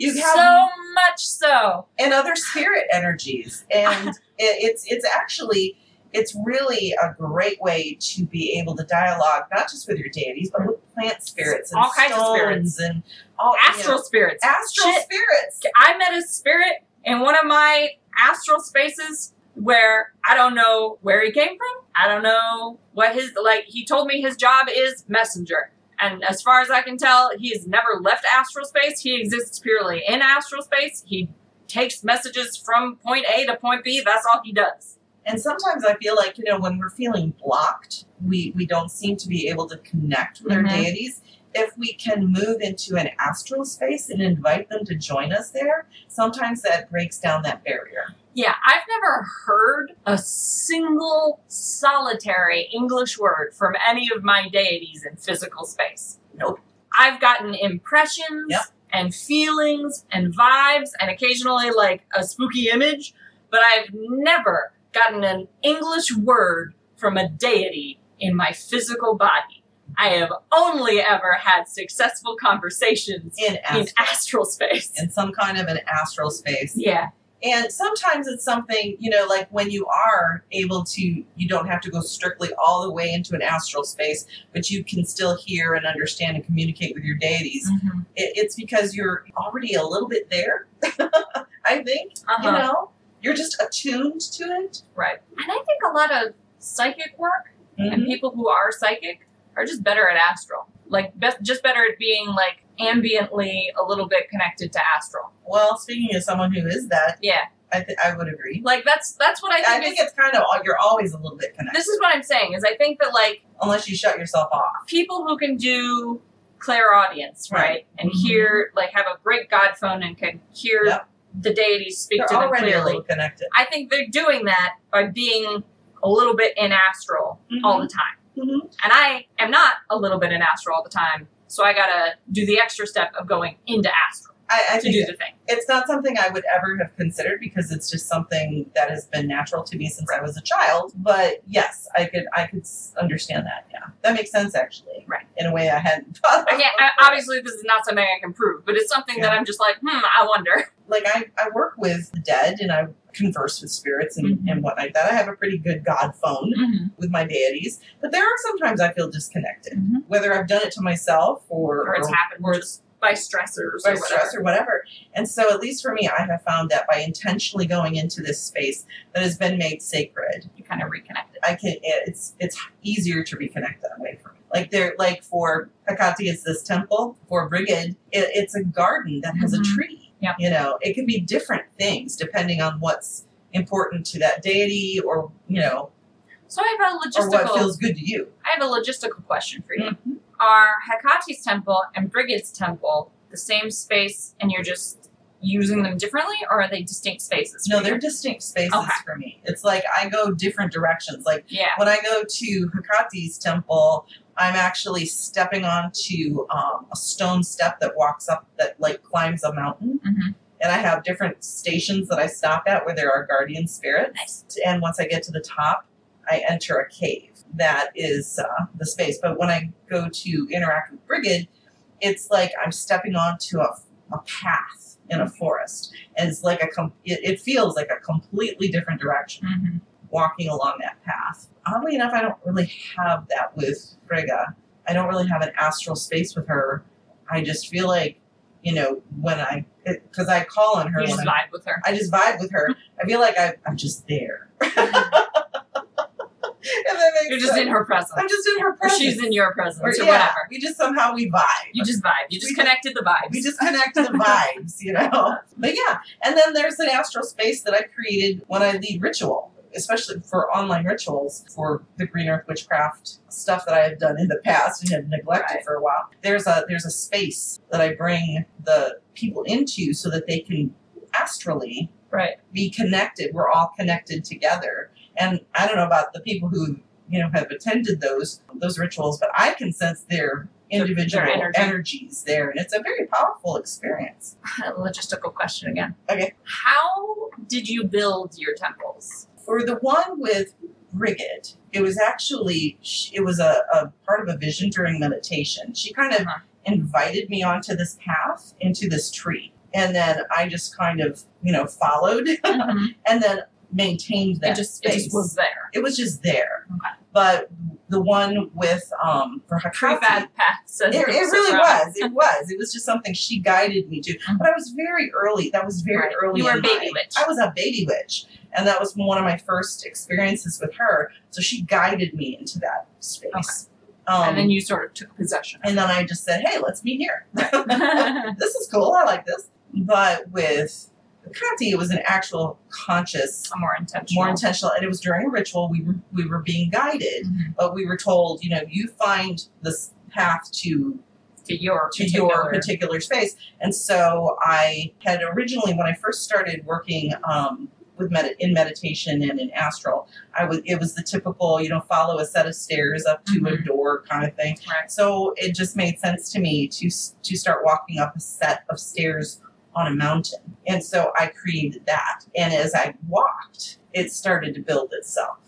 Speaker 3: You have
Speaker 2: so much so.
Speaker 3: and other spirit energies, and (laughs) it, it's it's actually it's really a great way to be able to dialogue not just with your deities, but with plant spirits and
Speaker 2: All kinds of spirits.
Speaker 3: and all you
Speaker 2: Astral
Speaker 3: know,
Speaker 2: spirits.
Speaker 3: astral
Speaker 2: Shit.
Speaker 3: spirits.
Speaker 2: I met a spirit in one of my astral spaces where I don't know where he came from. I don't know what his like. He told me his job is messenger, and as far as I can tell, he has never left astral space. He exists purely in astral space. He takes messages from point A to point B. That's all he does.
Speaker 3: And sometimes I feel like, you know, when we're feeling blocked, we, we don't seem to be able to connect with
Speaker 2: Mhm.
Speaker 3: our deities. If we can move into an astral space and invite them to join us there, sometimes that breaks down that barrier.
Speaker 2: Yeah, I've never heard a single solitary English word from any of my deities in physical space.
Speaker 3: Nope.
Speaker 2: I've gotten impressions
Speaker 3: Yep.
Speaker 2: and feelings and vibes and occasionally like a spooky image, but I've never gotten an English word from a deity in my physical body. I have only ever had successful conversations
Speaker 3: In
Speaker 2: in
Speaker 3: astral,
Speaker 2: astral space.
Speaker 3: in some kind of an astral space.
Speaker 2: Yeah.
Speaker 3: And sometimes it's something, you know, like when you are able to, you don't have to go strictly all the way into an astral space, but you can still hear and understand and communicate with your deities.
Speaker 2: Mhm.
Speaker 3: It, it's because you're already a little bit there, (laughs) I think.
Speaker 2: Uh-huh.
Speaker 3: You know, you're just attuned to it.
Speaker 2: Right. And I think a lot of psychic work and people who are psychic are just better at astral. Like, be- just better at being like ambiently a little bit connected to astral.
Speaker 3: Well, speaking of someone who is that,
Speaker 2: Yeah.
Speaker 3: I, th- I would agree.
Speaker 2: Like that's that's what I think.
Speaker 3: I think
Speaker 2: is,
Speaker 3: it's kind of you're always a little bit connected,
Speaker 2: this is what I'm saying is I think that like
Speaker 3: unless you shut yourself off.
Speaker 2: people who can do clairaudience, right,
Speaker 3: Right.
Speaker 2: and
Speaker 3: Mhm.
Speaker 2: hear like have a great God phone and can hear
Speaker 3: Yep.
Speaker 2: the deities speak
Speaker 3: They're
Speaker 2: to them
Speaker 3: already a
Speaker 2: clearly.
Speaker 3: little connected.
Speaker 2: I think they're doing that by being a little bit in astral all the time.
Speaker 3: Mhm.
Speaker 2: And I am not a little bit in astral all the time, so I gotta do the extra step of going into astral
Speaker 3: I, I
Speaker 2: to do the thing.
Speaker 3: it's not something I would ever have considered because it's just something that has been natural to me since I was a child. But yes, I could I could understand that. Yeah, that makes sense actually.
Speaker 2: Right.
Speaker 3: In a way I hadn't (laughs) thought. Of
Speaker 2: can't, I, obviously, this is not something I can prove, but it's something that I'm just like, hmm, I wonder.
Speaker 3: like I, I work with the dead and I converse with spirits and,
Speaker 2: Mhm.
Speaker 3: and whatnot. That I have a pretty good God phone
Speaker 2: Mm-hmm.
Speaker 3: with my deities, but there are sometimes I feel disconnected,
Speaker 2: Mhm.
Speaker 3: whether I've done it to myself or
Speaker 2: Or it's happened
Speaker 3: or
Speaker 2: just by stressors
Speaker 3: by
Speaker 2: or
Speaker 3: stress
Speaker 2: whatever.
Speaker 3: or whatever. And so, at least for me, I have found that by intentionally going into this space that has been made sacred,
Speaker 2: You kind of reconnected.
Speaker 3: I can. It's it's easier to reconnect that way for me. Like there, like for Hekate, it's this temple. For Brigid, it, it's a garden that has
Speaker 2: Mhm.
Speaker 3: a tree.
Speaker 2: Yeah.
Speaker 3: You know, it can be different things depending on what's important to that deity, or you know,
Speaker 2: So I have a logistical.
Speaker 3: or what feels good to you.
Speaker 2: I have a logistical question for you.
Speaker 3: Mm-hmm.
Speaker 2: Are Hekate's temple and Brigid's temple the same space, and you're just using them differently, or are they distinct spaces?
Speaker 3: No, they're distinct spaces
Speaker 2: Okay.
Speaker 3: for me. It's like I go different directions. Like
Speaker 2: yeah.
Speaker 3: when I go to Hekate's temple, I'm actually stepping onto um, a stone step that walks up, that like climbs a mountain.
Speaker 2: Mhm.
Speaker 3: And I have different stations that I stop at where there are guardian spirits.
Speaker 2: Nice.
Speaker 3: And once I get to the top, I enter a cave. That is uh, the space. But when I go to interact with Brigid, it's like I'm stepping onto a, a path in a forest. And it's like a, com- it, it feels like a completely different direction
Speaker 2: Mhm.
Speaker 3: walking along that path. Oddly enough, I don't really have that with Frigga. I don't really have an astral space with her. I just feel like, you know, when I, because I call on her
Speaker 2: You just
Speaker 3: when I,
Speaker 2: vibe with her.
Speaker 3: I just vibe with her. I feel like I, I'm just there. (laughs) (laughs) If that makes
Speaker 2: You're just in her presence.
Speaker 3: I'm just in her
Speaker 2: Or
Speaker 3: presence.
Speaker 2: she's in your presence,
Speaker 3: Or,
Speaker 2: or,
Speaker 3: yeah,
Speaker 2: whatever.
Speaker 3: We just somehow we vibe.
Speaker 2: You just vibe. You just
Speaker 3: We
Speaker 2: connected the vibes.
Speaker 3: We just connected the vibes, you know? (laughs) But yeah, and then there's an astral space that I created when I lead ritual, especially for online rituals for the Green Earth Witchcraft stuff that I have done in the past and have neglected
Speaker 2: Right.
Speaker 3: for a while. There's a there's a space that I bring the people into so that they can astrally
Speaker 2: right.
Speaker 3: be connected. We're all connected together. And I don't know about the people who, you know, have attended those those rituals, but I can sense their individual
Speaker 2: their energy.
Speaker 3: energies there. And it's a very powerful experience. (laughs)
Speaker 2: Logistical question again.
Speaker 3: Okay.
Speaker 2: How did you build your temples?
Speaker 3: For the one with Brigid, it was actually it was a, a part of a vision during meditation. She kind of
Speaker 2: Uh-huh.
Speaker 3: invited me onto this path into this tree. And then I just kind of, you know, followed (laughs) and then maintained that
Speaker 2: it just
Speaker 3: space.
Speaker 2: it just was there.
Speaker 3: It was just there.
Speaker 2: Okay.
Speaker 3: But the one with um for
Speaker 2: Tree
Speaker 3: Hekate,
Speaker 2: fat path says
Speaker 3: it, it really was. It was. It was just something she guided me to. But I was very early. That was very
Speaker 2: Right.
Speaker 3: early.
Speaker 2: You were a baby
Speaker 3: my-
Speaker 2: witch.
Speaker 3: I was a baby witch, and that was one of my first experiences with her. So she guided me into that space. Um,
Speaker 2: and then you sort of took possession.
Speaker 3: and then I just said, "Hey, let's meet here. (laughs) (laughs) this is cool. I like this." But with Hekate, it was an actual conscious
Speaker 2: more intentional.
Speaker 3: more intentional and it was during a ritual we were we were being guided
Speaker 2: Mhm.
Speaker 3: but we were told you know you find this path to
Speaker 2: to your
Speaker 3: to
Speaker 2: particular,
Speaker 3: your particular space and so i had originally when i first started working um, with med- in meditation and in astral i was it was the typical you know follow a set of stairs up to a
Speaker 2: Mhm.
Speaker 3: door kind of thing
Speaker 2: Right.
Speaker 3: so it just made sense to me to to start walking up a set of stairs on a mountain. And so I created that. And as I walked, it started to build itself.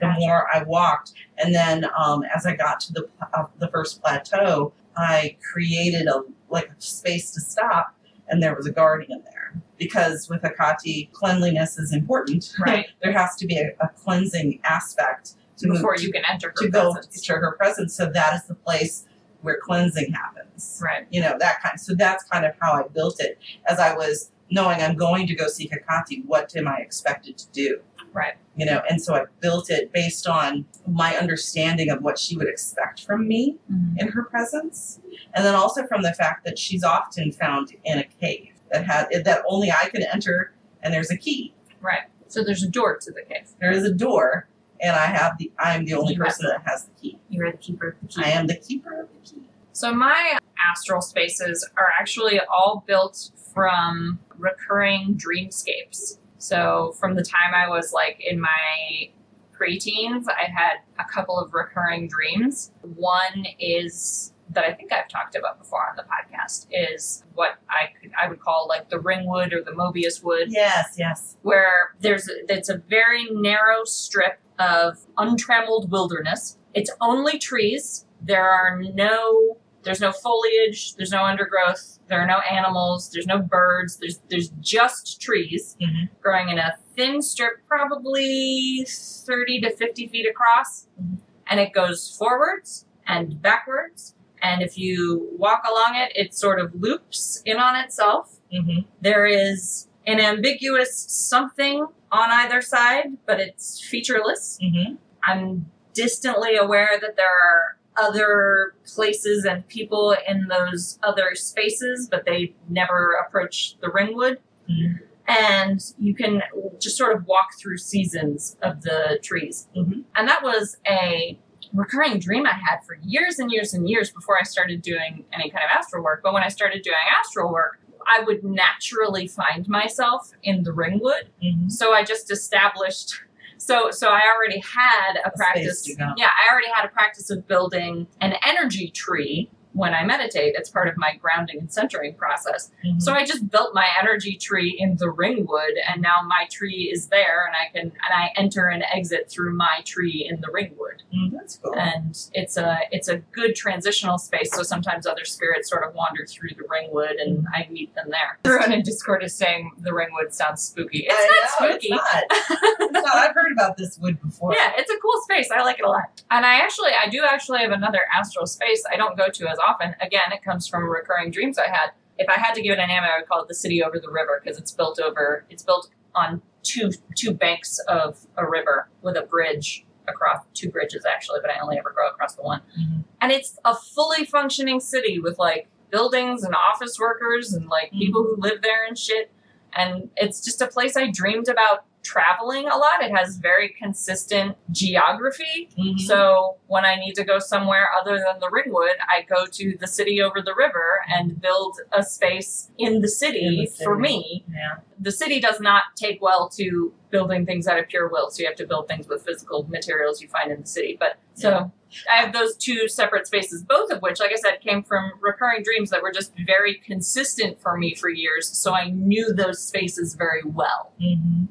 Speaker 3: The more I walked, and then um, as I got to the uh, the first plateau, I created a like a space to stop, and there was a guardian there. Because with Hekate, cleanliness is important. (laughs)
Speaker 2: Right.
Speaker 3: there has to be a, a cleansing aspect to move
Speaker 2: before you can enter
Speaker 3: to go
Speaker 2: presence.
Speaker 3: to her presence. So that is the place where cleansing happens.
Speaker 2: Right.
Speaker 3: You know, that kind so that's kind of how I built it. As I was knowing I'm going to go see Hekate. what am I expected to do?
Speaker 2: Right.
Speaker 3: You know, and so I built it based on my understanding of what she would expect from me
Speaker 2: Mhm.
Speaker 3: in her presence. And then also from the fact that she's often found in a cave that had that only I can enter and there's a key.
Speaker 2: Right. So there's a door to the cave.
Speaker 3: There is a door and I have the I'm the only
Speaker 2: You
Speaker 3: person that has the key.
Speaker 2: You're the keeper of the key.
Speaker 3: I am the keeper of the key.
Speaker 2: So my astral spaces are actually all built from recurring dreamscapes. So from the time I was like in my preteens, I had a couple of recurring dreams. One is that I think I've talked about before on the podcast is what I could I would call like the ringwood or the Mobius wood
Speaker 3: Yes, yes.
Speaker 2: where there's it's a very narrow strip of untrammeled wilderness. It's only trees. There are no there's no foliage, there's no undergrowth, there are no animals, there's no birds, there's there's just trees
Speaker 3: Mhm.
Speaker 2: growing in a thin strip probably 30 to 50 feet across
Speaker 3: Mhm.
Speaker 2: and it goes forwards and backwards and if you walk along it it sort of loops in on itself
Speaker 3: Mm-hmm.
Speaker 2: there is an ambiguous something on either side, but it's featureless.
Speaker 3: Mm-hmm.
Speaker 2: I'm distantly aware that there are other places and people in those other spaces, but they never approach the ringwood.
Speaker 3: Mhm.
Speaker 2: And you can just sort of walk through seasons of the trees.
Speaker 3: Mhm.
Speaker 2: And that was a recurring dream I had for years and years and years before I started doing any kind of astral work. But when I started doing astral work, I would naturally find myself in the ringwood.
Speaker 3: Mhm.
Speaker 2: So I just established. So so I already had a,
Speaker 3: A
Speaker 2: practice. Yeah, I already had a practice of building an energy tree when I meditate. It's part of my grounding and centering process.
Speaker 3: Mhm.
Speaker 2: So I just built my energy tree in the ringwood, and now my tree is there, and I can and I enter and exit through my tree in the ringwood
Speaker 3: Mm, that's cool.
Speaker 2: and it's a it's a good transitional space. So sometimes other spirits sort of wander through the ringwood, and I meet them there. Everyone in Discord is saying the ringwood sounds spooky. It's
Speaker 3: I
Speaker 2: not
Speaker 3: know,
Speaker 2: spooky.
Speaker 3: It's not. (laughs) It's not. I've heard about this wood before.
Speaker 2: yeah, it's a cool space. I like it a lot. And I actually I do actually have another astral space I don't go to as often. Again, it comes from recurring dreams I had. If I had to give it a name, I would call it the city over the river because it's built over it's built on two two banks of a river with a bridge across two bridges actually, but I only ever go across the one.
Speaker 3: Mhm.
Speaker 2: And it's a fully functioning city with like buildings and office workers and like people who live there and shit. And it's just a place I dreamed about traveling a lot. It has very consistent geography.
Speaker 3: Mhm.
Speaker 2: So when I need to go somewhere other than the Ringwood, I go to the city over the river and build a space in the city,
Speaker 3: In the
Speaker 2: for me.
Speaker 3: yeah.
Speaker 2: The city does not take well to building things out of pure will, so you have to build things with physical materials you find in the city. But so I have those two separate spaces, both of which, like I said, came from recurring dreams that were just very consistent for me for years. So I knew those spaces very well.
Speaker 3: hmm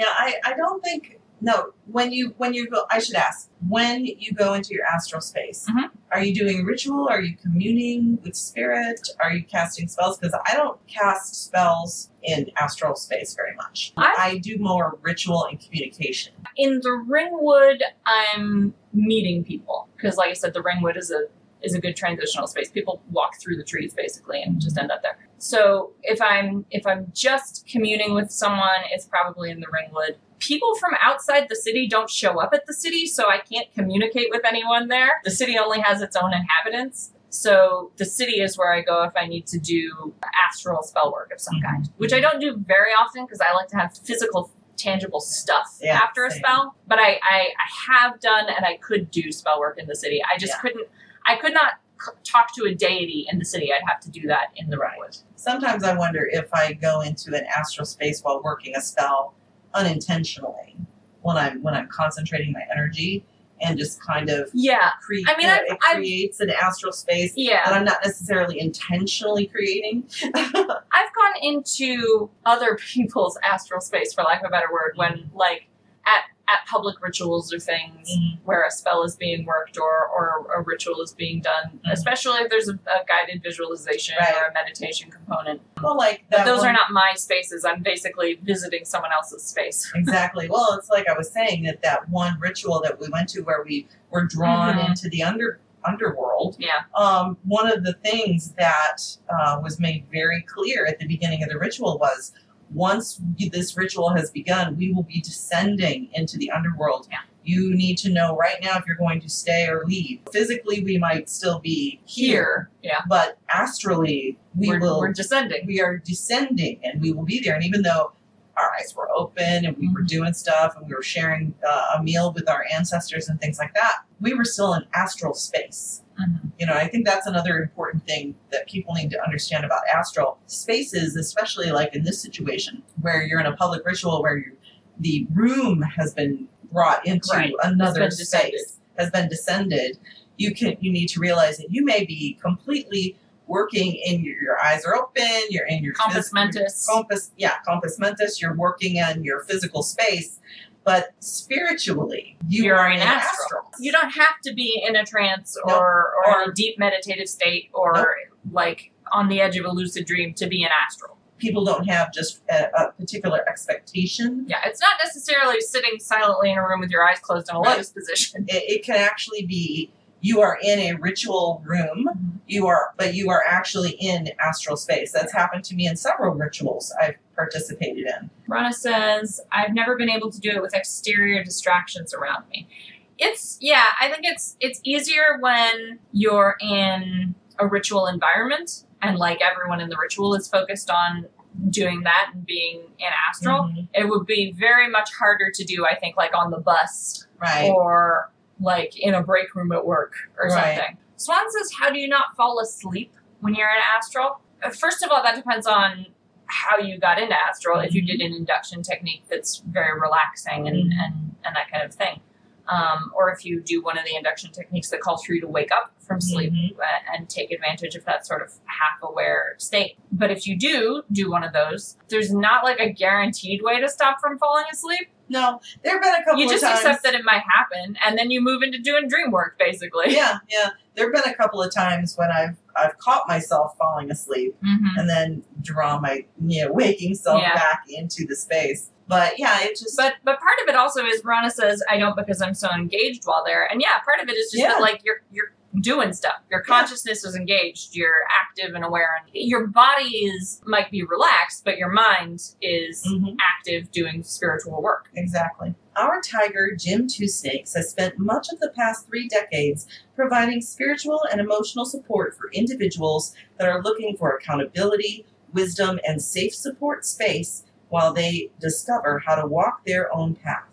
Speaker 3: Yeah, I, I don't think no. When you when you go, I should ask when you go into your astral space.
Speaker 2: Mhm.
Speaker 3: Are you doing ritual? Are you communing with spirit? Are you casting spells? Because I don't cast spells in astral space very much.
Speaker 2: I-
Speaker 3: I do more ritual and communication.
Speaker 2: in the ringwood i'm meeting people because like i said the ringwood is a is a good transitional space people walk through the trees basically and just end up there so if i'm if i'm just communing with someone it's probably in the ringwood people from outside the city don't show up at the city so i can't communicate with anyone there the city only has its own inhabitants so the city is where I go if I need to do astral spell work of some mm-hmm. kind, which I don't do very often because I like to have physical, tangible stuff
Speaker 3: Yeah,
Speaker 2: after a
Speaker 3: same.
Speaker 2: spell. But I, I, I have done and I could do spell work in the city. I just
Speaker 3: Yeah.
Speaker 2: couldn't. I could not c- talk to a deity in the city. I'd have to do that in the
Speaker 3: Right. Sometimes I wonder if I go into an astral space while working a spell unintentionally when I'm when I'm concentrating my energy and just kind of
Speaker 2: Yeah,
Speaker 3: create.
Speaker 2: I mean,
Speaker 3: uh,
Speaker 2: I've-
Speaker 3: it
Speaker 2: I've-
Speaker 3: creates an astral space
Speaker 2: yeah.
Speaker 3: that I'm not necessarily intentionally creating. (laughs)
Speaker 2: I've gone into other (laughs) people's astral space, for lack of a better word, when mm-hmm. like at at public rituals or things
Speaker 3: Mhm.
Speaker 2: where a spell is being worked or or a ritual is being done,
Speaker 3: Mhm.
Speaker 2: especially if there's a, a guided visualization
Speaker 3: Right.
Speaker 2: or a meditation component.
Speaker 3: Well, like
Speaker 2: But those
Speaker 3: one-
Speaker 2: are not my spaces. I'm basically visiting someone else's space. (laughs)
Speaker 3: exactly. Well, it's like I was saying that that one ritual that we went to where we were drawn
Speaker 2: Mhm.
Speaker 3: into the under underworld.
Speaker 2: Yeah.
Speaker 3: Um, one of the things that uh, was made very clear at the beginning of the ritual was once this ritual has begun, we will be descending into the underworld.
Speaker 2: Yeah.
Speaker 3: You need to know right now if you're going to stay or leave. Physically, we might still be here.
Speaker 2: Yeah.
Speaker 3: but astrally, we
Speaker 2: we're,
Speaker 3: will
Speaker 2: we're descending.
Speaker 3: we are descending and we will be there. And even though our eyes were open and we were doing stuff and we were sharing uh, a meal with our ancestors and things like that, we were still in astral space.
Speaker 2: Mhm.
Speaker 3: You know, I think that's another important thing that people need to understand about astral spaces, especially like in this situation where you're in a public ritual where you, the room has been brought into
Speaker 2: Right.
Speaker 3: another
Speaker 2: been descended.
Speaker 3: space, has been descended. You can you need to realize that you may be completely working in your, your eyes are open, you're in your
Speaker 2: Compos
Speaker 3: phys-
Speaker 2: mentis.
Speaker 3: compos yeah compos mentis you're working in your physical space but spiritually you
Speaker 2: You're
Speaker 3: are
Speaker 2: in astral.
Speaker 3: astral
Speaker 2: You don't have to be in a trance or
Speaker 3: Nope.
Speaker 2: or
Speaker 3: Or-
Speaker 2: a deep meditative state or
Speaker 3: Nope.
Speaker 2: like on the edge of a lucid dream to be an astral.
Speaker 3: people don't have just a, a particular expectation
Speaker 2: Yeah, it's not necessarily sitting silently in a room with your eyes closed in a
Speaker 3: Right.
Speaker 2: lotus position.
Speaker 3: it, it can actually be you are in a ritual room you are but you are actually in astral space that's happened to me in several rituals i've participated in
Speaker 2: Rana says, I've never been able to do it with exterior distractions around me. It's yeah, I think it's it's easier when you're in a ritual environment and like everyone in the ritual is focused on doing that and being in astral.
Speaker 3: Mhm.
Speaker 2: It would be very much harder to do, I think, like on the bus
Speaker 3: Right.
Speaker 2: or like in a break room at work or
Speaker 3: Right.
Speaker 2: something. Swan says, How do you not fall asleep when you're in astral? Uh, First of all, that depends on how you got into astral. If you did an induction technique that's very relaxing and,
Speaker 3: Mhm.
Speaker 2: and, and that kind of thing. Um, or if you do one of the induction techniques that calls for you to wake up from sleep
Speaker 3: Mhm.
Speaker 2: uh, and take advantage of that sort of half aware state. But if you do do one of those, there's not like a guaranteed way to stop from falling asleep
Speaker 3: No, there have been a couple
Speaker 2: you just accept that it might happen and then you move into doing dream work basically
Speaker 3: Yeah, yeah. There have been a couple of times when I've I've caught myself falling asleep
Speaker 2: mm-hmm.
Speaker 3: and then draw my you know waking self
Speaker 2: Yeah.
Speaker 3: back into the space. But yeah, it just
Speaker 2: but but part of it also is Verona says i don't because i'm so engaged while there and yeah part of it is just
Speaker 3: Yeah.
Speaker 2: that like you're you're doing stuff your consciousness is engaged you're active and aware and your body is might be relaxed but your mind is
Speaker 3: Mhm.
Speaker 2: active doing spiritual work
Speaker 3: Exactly. Our tiger, Jim Two Snakes, has spent much of the past three decades providing spiritual and emotional support for individuals that are looking for accountability, wisdom, and safe support space while they discover how to walk their own path.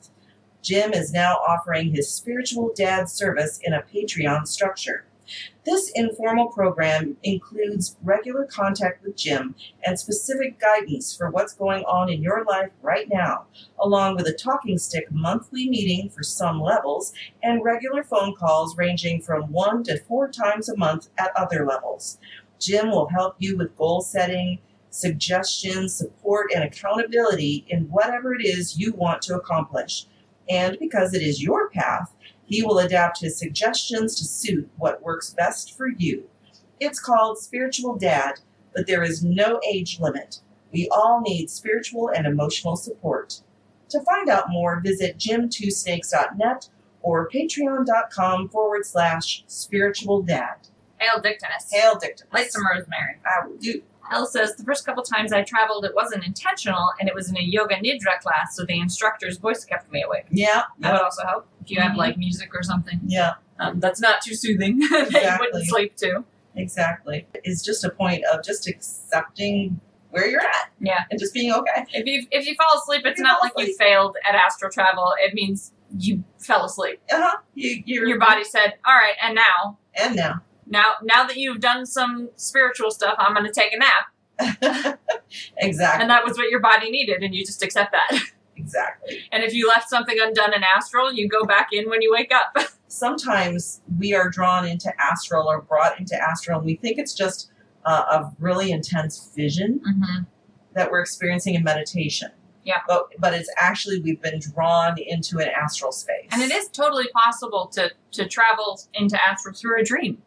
Speaker 3: Jim is now offering his spiritual dad service in a Patreon structure. This informal program includes regular contact with Jim and specific guidance for what's going on in your life right now, along with a talking stick monthly meeting for some levels and regular phone calls ranging from one to four times a month at other levels. Jim will help you with goal setting, suggestions, support, and accountability in whatever it is you want to accomplish. And because it is your path, he will adapt his suggestions to suit what works best for you. It's called Spiritual Dad, but there is no age limit. We all need spiritual and emotional support. To find out more, visit jim2snakes.net or patreon.com forward slash spiritual dad.
Speaker 2: hail dictinus
Speaker 3: Hail Dictum.
Speaker 2: light some rosemary
Speaker 3: I will do.
Speaker 2: Elle says the first couple times I traveled, it wasn't intentional, and it was in a yoga nidra class, so the instructor's voice kept me awake.
Speaker 3: Yeah.
Speaker 2: That would also help if you have
Speaker 3: Mhm.
Speaker 2: like music or something
Speaker 3: Yeah,
Speaker 2: um, that's not too soothing (laughs) that you
Speaker 3: Exactly.
Speaker 2: wouldn't sleep to.
Speaker 3: exactly. It's just a point of just accepting where you're at
Speaker 2: Yeah.
Speaker 3: and just being okay.
Speaker 2: If you if you fall asleep, it's not like you failed at astral travel. It means you fell asleep.
Speaker 3: Uh-huh. You,
Speaker 2: Your body said, "All right, and now,
Speaker 3: And now.
Speaker 2: Now, now that you've done some spiritual stuff, I'm going to take a nap." (laughs)
Speaker 3: exactly.
Speaker 2: And that was what your body needed, and you just accept that. (laughs)
Speaker 3: exactly.
Speaker 2: and if you left something undone in astral, you go back in when you wake up. (laughs)
Speaker 3: sometimes we are drawn into astral or brought into astral and we think it's just uh, a really intense vision
Speaker 2: mm-hmm.
Speaker 3: that we're experiencing in meditation
Speaker 2: Yeah.
Speaker 3: but but it's actually we've been drawn into an astral space
Speaker 2: And it is totally possible to to travel into astral through a dream.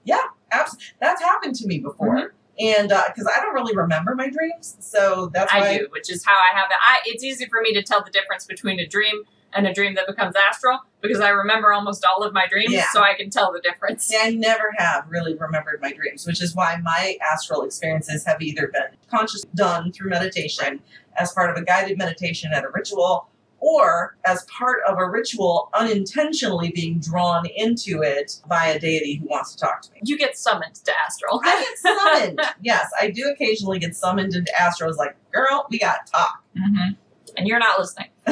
Speaker 3: Abs- that's happened to me before mm-hmm. and uh, because i don't really remember my dreams so that's why
Speaker 2: I do, which is how I have it. I, it's easy for me to tell the difference between a dream and a dream that becomes astral because I remember almost all of my dreams,
Speaker 3: Yeah.
Speaker 2: so I can tell the difference.
Speaker 3: See, I never have really remembered my dreams, which is why my astral experiences have either been conscious done through meditation as part of a guided meditation at a ritual or as part of a ritual unintentionally being drawn into it by a deity who wants to talk to me.
Speaker 2: You get summoned to astral.
Speaker 3: I get summoned. (laughs) yes, I do occasionally get summoned into astral. It's like, girl, we got to talk.
Speaker 2: hmm And you're not listening. (laughs)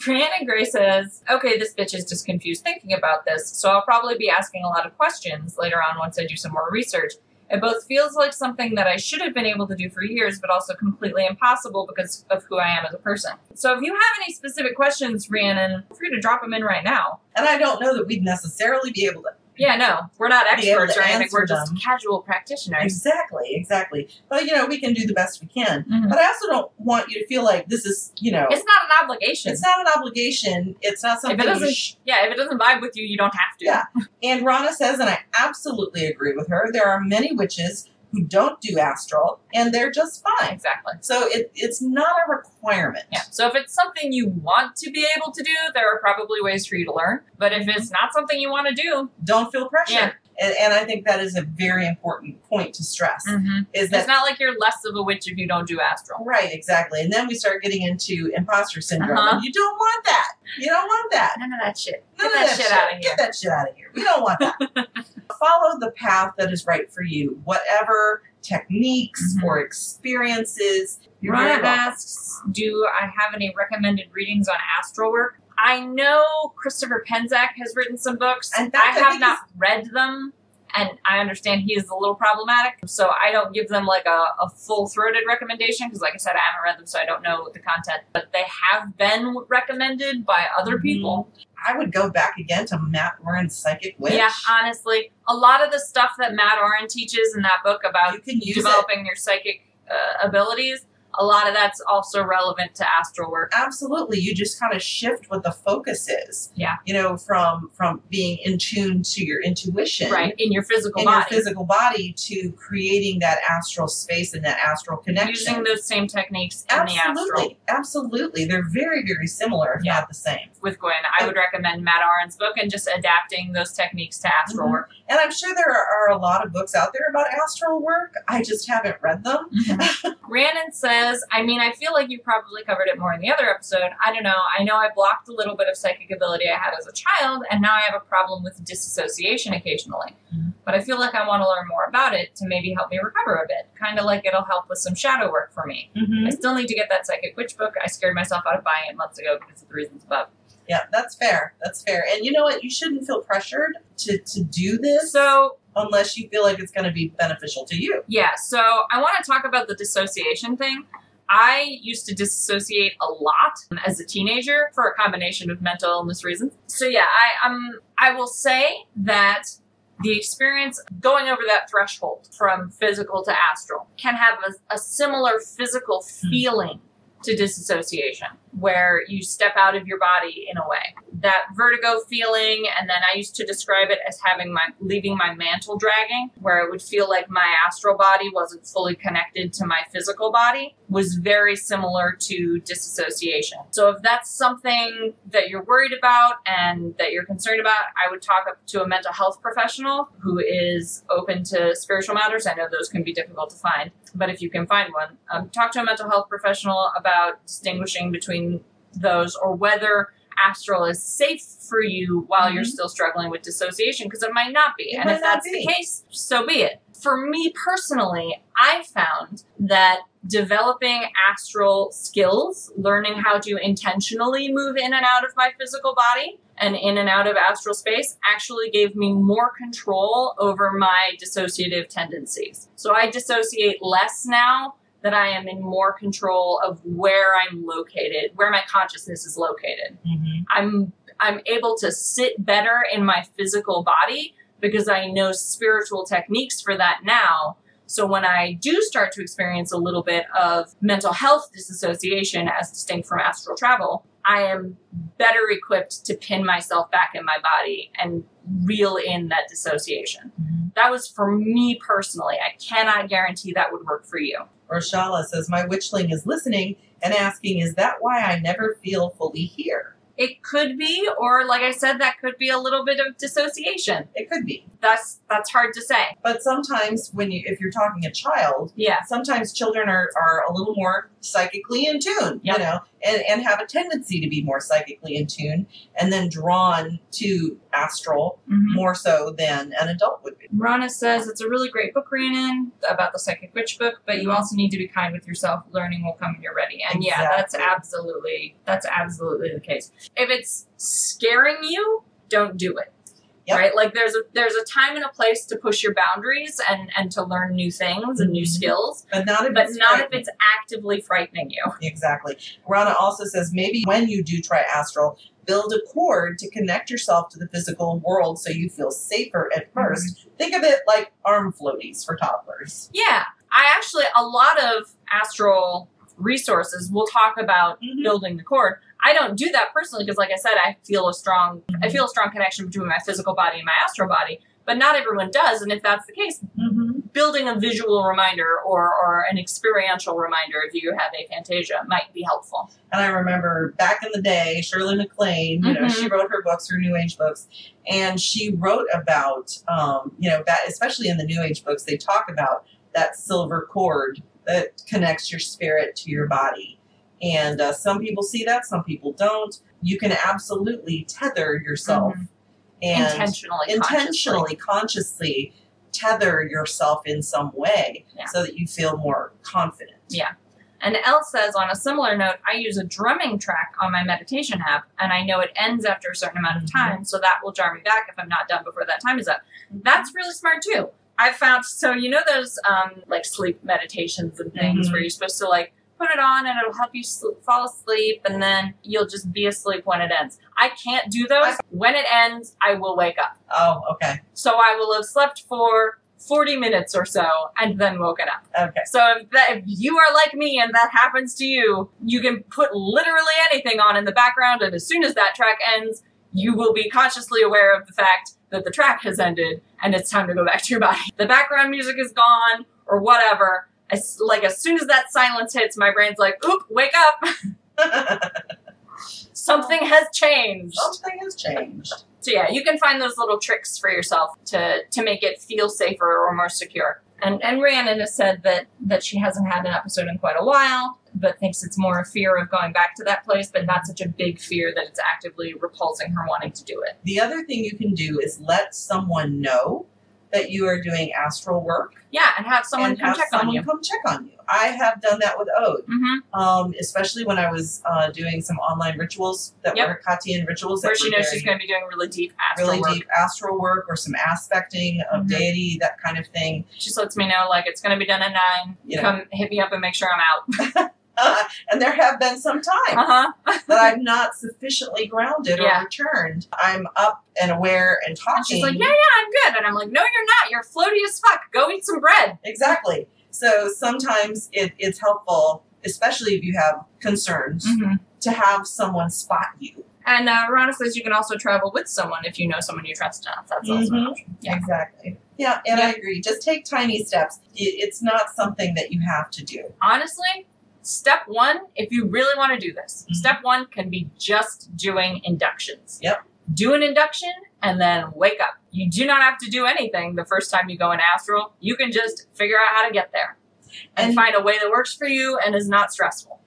Speaker 2: Brianna Gray says, okay, this bitch is just confused thinking about this, so I'll probably be asking a lot of questions later on once I do some more research. It both feels like something that I should have been able to do for years, but also completely impossible because of who I am as a person. So if you have any specific questions, Rhiannon, feel free to drop them in right now.
Speaker 3: And I don't know that we'd necessarily be able to
Speaker 2: Yeah, no, we're not experts or anything. We're just
Speaker 3: them.
Speaker 2: casual practitioners.
Speaker 3: Exactly, exactly. But you know, we can do the best we can.
Speaker 2: Mhm.
Speaker 3: But I also don't want you to feel like this is, you know,
Speaker 2: It's not an obligation.
Speaker 3: it's not an obligation. It's not something. you
Speaker 2: doesn't-
Speaker 3: sh-
Speaker 2: yeah, if it doesn't vibe with you, you don't have to.
Speaker 3: Yeah. and Rana says, and I absolutely agree with her. There are many witches who don't do astral, and they're just fine.
Speaker 2: Exactly.
Speaker 3: So it, it's not a requirement.
Speaker 2: Yeah. So if it's something you want to be able to do, there are probably ways for you to learn. But if it's not something you want to do,
Speaker 3: Don't feel pressure.
Speaker 2: Yeah.
Speaker 3: And, and I think that is a very important point to stress.
Speaker 2: Mhm.
Speaker 3: Is that
Speaker 2: It's not like you're less of a witch if you don't do astral.
Speaker 3: right? Exactly. And then we start getting into imposter syndrome.
Speaker 2: Uh-huh.
Speaker 3: And you don't want that. You don't want that.
Speaker 2: None of that shit.
Speaker 3: None
Speaker 2: Get
Speaker 3: of
Speaker 2: that, shit out of here.
Speaker 3: Get that shit out of here. We don't want that. (laughs) Follow the path that is right for you. Whatever techniques
Speaker 2: Mhm.
Speaker 3: or experiences.
Speaker 2: Rana asks, "Do I have any recommended readings on astral work?" I know Christopher Penczak has written some books. I have not read them, and I understand he is a little problematic. So I don't give them like a, a full throated recommendation because, like I said, I haven't read them, so I don't know the content. But they have been recommended by other
Speaker 3: Mhm.
Speaker 2: people.
Speaker 3: I would go back again to Mat Auryn's Psychic Witch.
Speaker 2: Yeah, honestly, a lot of the stuff that Mat Auryn teaches in that book about
Speaker 3: you can use it.
Speaker 2: developing your psychic uh, abilities, a lot of that's also relevant to astral work.
Speaker 3: absolutely you just kind of shift what the focus is
Speaker 2: Yeah.
Speaker 3: you know from from being in tune to your intuition
Speaker 2: Right, in your physical
Speaker 3: in
Speaker 2: body.
Speaker 3: your physical body to creating that astral space and that astral connection
Speaker 2: Using those same techniques in the astral.
Speaker 3: absolutely absolutely they're very very similar if
Speaker 2: Yeah.
Speaker 3: not the same
Speaker 2: With Gwen, I would recommend Mat Auryn's book and just adapting those techniques to astral
Speaker 3: Mhm.
Speaker 2: work.
Speaker 3: And i'm sure there are, are a lot of books out there about astral work i just haven't read them (laughs)
Speaker 2: Rhiannon says, I mean, I feel like you probably covered it more in the other episode. I don't know. I know I blocked a little bit of psychic ability I had as a child, and now I have a problem with disassociation occasionally.
Speaker 3: Mhm.
Speaker 2: But I feel like I want to learn more about it to maybe help me recover a bit. Kind of like it'll help with some shadow work for me.
Speaker 3: Mm-hmm.
Speaker 2: I still need to get that psychic witch book. I scared myself out of buying it months ago because of the reasons above.
Speaker 3: Yeah that's fair that's fair. And you know what? You shouldn't feel pressured to to do this
Speaker 2: So,
Speaker 3: unless you feel like it's going to be beneficial to you.
Speaker 2: Yeah, so I want to talk about the dissociation thing. I used to disassociate a lot as a teenager for a combination of mental illness reasons. So yeah, I um I will say that the experience going over that threshold from physical to astral can have a, a similar physical feeling to disassociation where you step out of your body in a way. That vertigo feeling and then i used to describe it as having my leaving my mantle dragging where it would feel like my astral body wasn't fully connected to my physical body was very similar to disassociation. So if that's something that you're worried about and that you're concerned about i would talk up to a mental health professional who is open to spiritual matters. I know those can be difficult to find but if you can find one um, talk to a mental health professional about distinguishing between those or whether astral is safe for you while you're
Speaker 3: Mhm.
Speaker 2: still struggling with dissociation because it might not be
Speaker 3: It
Speaker 2: and if that's
Speaker 3: be.
Speaker 2: the case so be it for me personally i found that developing astral skills learning how to intentionally move in and out of my physical body and in and out of astral space actually gave me more control over my dissociative tendencies so i dissociate less now that I am in more control of where I'm located, where my consciousness is located.
Speaker 3: Mm-hmm.
Speaker 2: I'm I'm able to sit better in my physical body because I know spiritual techniques for that now. So when I do start to experience a little bit of mental health disassociation as distinct from astral travel, I am better equipped to pin myself back in my body and reel in that dissociation. Mm-hmm. That was for me personally. I cannot guarantee that would work for you.
Speaker 3: Roshala says, My witchling is listening and asking, Is that why I never feel fully here?
Speaker 2: It could be, or like I said, that could be a little bit of dissociation.
Speaker 3: It could be.
Speaker 2: That's that's hard to say.
Speaker 3: But sometimes when you if you're talking a child,
Speaker 2: Yeah.
Speaker 3: sometimes children are, are a little more psychically in tune,
Speaker 2: Yep.
Speaker 3: you know, and, and have a tendency to be more psychically in tune and then drawn to astral
Speaker 2: Mm-hmm.
Speaker 3: more so than an adult would be.
Speaker 2: Rana says it's a really great book, Rhiannon, about the psychic witch book, but you also need to be kind with yourself. Learning will come when you're ready. And yeah, that's absolutely that's absolutely the case. If it's scaring you, don't do it.
Speaker 3: Yep.
Speaker 2: Right? Like there's a there's a time and a place to push your boundaries and and to learn new things and new
Speaker 3: Mhm.
Speaker 2: skills,
Speaker 3: But not if
Speaker 2: but
Speaker 3: it's
Speaker 2: not if it's actively frightening you.
Speaker 3: Exactly. Rana also says maybe when you do try astral, build a cord to connect yourself to the physical world so you feel safer at 1st Think of it like arm floaties for toddlers.
Speaker 2: Yeah, I actually a lot of astral resources will talk about
Speaker 3: Mhm.
Speaker 2: building the cord. I don't do that personally because, like I said, I feel a strong I feel a strong connection between my physical body and my astral body. but not everyone does. And if that's the case,
Speaker 3: Mm-hmm.
Speaker 2: building a visual reminder or, or an experiential reminder if you have aphantasia might be helpful.
Speaker 3: And I remember back in the day, Shirley MacLaine, you know,
Speaker 2: Mhm.
Speaker 3: she wrote her books, her New Age books, and she wrote about, um, you know, that, especially in the New Age books, they talk about that silver cord that connects your spirit to your body. And uh, some people see that, some people don't. You can absolutely tether yourself and
Speaker 2: intentionally, consciously.
Speaker 3: intentionally, consciously tether yourself in some way
Speaker 2: Yeah.
Speaker 3: so that you feel more confident.
Speaker 2: Yeah. And Elle says, on a similar note, I use a drumming track on my meditation app, and I know it ends after a certain amount of
Speaker 3: Mhm.
Speaker 2: time, so that will jar me back if I'm not done before that time is up. That's really smart too. I've found so you know those um, like sleep meditations and things
Speaker 3: Mhm.
Speaker 2: where you're supposed to like put it on and it'll help you sl- fall asleep, and then you'll just be asleep when it ends. I can't do those. when it ends, I will wake up.
Speaker 3: Oh, okay.
Speaker 2: So I will have slept for 40 minutes or so and then woken up.
Speaker 3: Okay.
Speaker 2: So if, that, if you are like me and that happens to you, you can put literally anything on in the background, and as soon as that track ends, you will be consciously aware of the fact that the track has ended and it's time to go back to your body. The background music is gone or whatever. As, like as soon as that silence hits, my brain's like, "Oop, wake up! (laughs) Something has changed."
Speaker 3: Something has changed.
Speaker 2: So yeah, you can find those little tricks for yourself to to make it feel safer or more secure. And and Rhiannon has said that that she hasn't had an episode in quite a while, but thinks it's more a fear of going back to that place, but not such a big fear that it's actively repulsing her wanting to do it.
Speaker 3: The other thing you can do is let someone know that you are doing astral work
Speaker 2: Yeah, and have someone
Speaker 3: and
Speaker 2: come
Speaker 3: have
Speaker 2: check
Speaker 3: someone
Speaker 2: on you.
Speaker 3: come check on you. I have done that with Ode,
Speaker 2: Mm-hmm.
Speaker 3: um, especially when I was uh, doing some online rituals that
Speaker 2: Yep.
Speaker 3: were Hekatean rituals
Speaker 2: Where she knows she's going to be doing really deep astral
Speaker 3: really
Speaker 2: work.
Speaker 3: deep astral work or some aspecting of
Speaker 2: Mhm.
Speaker 3: deity, that kind of thing.
Speaker 2: She just lets me know like it's going to be done at nine.
Speaker 3: You know.
Speaker 2: Come hit me up and make sure I'm out. (laughs)
Speaker 3: Uh, (laughs) and there have been some times
Speaker 2: Uh huh. (laughs)
Speaker 3: that I'm not sufficiently grounded
Speaker 2: Yeah.
Speaker 3: or returned. I'm up and aware and talking.
Speaker 2: And she's like, yeah, yeah, I'm good. And I'm like, no, you're not. You're floaty as fuck. Go eat some bread.
Speaker 3: Exactly. So sometimes it, it's helpful, especially if you have concerns,
Speaker 2: Mm-hmm.
Speaker 3: to have someone spot you.
Speaker 2: And uh, Rana says you can also travel with someone if you know someone you trust enough. That's also an
Speaker 3: Mhm.
Speaker 2: option. Yeah.
Speaker 3: Exactly. Yeah, and I agree. Just take tiny steps. It's not something that you have to do.
Speaker 2: Honestly, step one, if you really want to do this,
Speaker 3: Mhm.
Speaker 2: step one can be just doing inductions.
Speaker 3: Yep.
Speaker 2: Do an induction and then wake up. You do not have to do anything the first time you go in astral. You can just figure out how to get there and,
Speaker 3: And-
Speaker 2: find a way that works for you and is not stressful.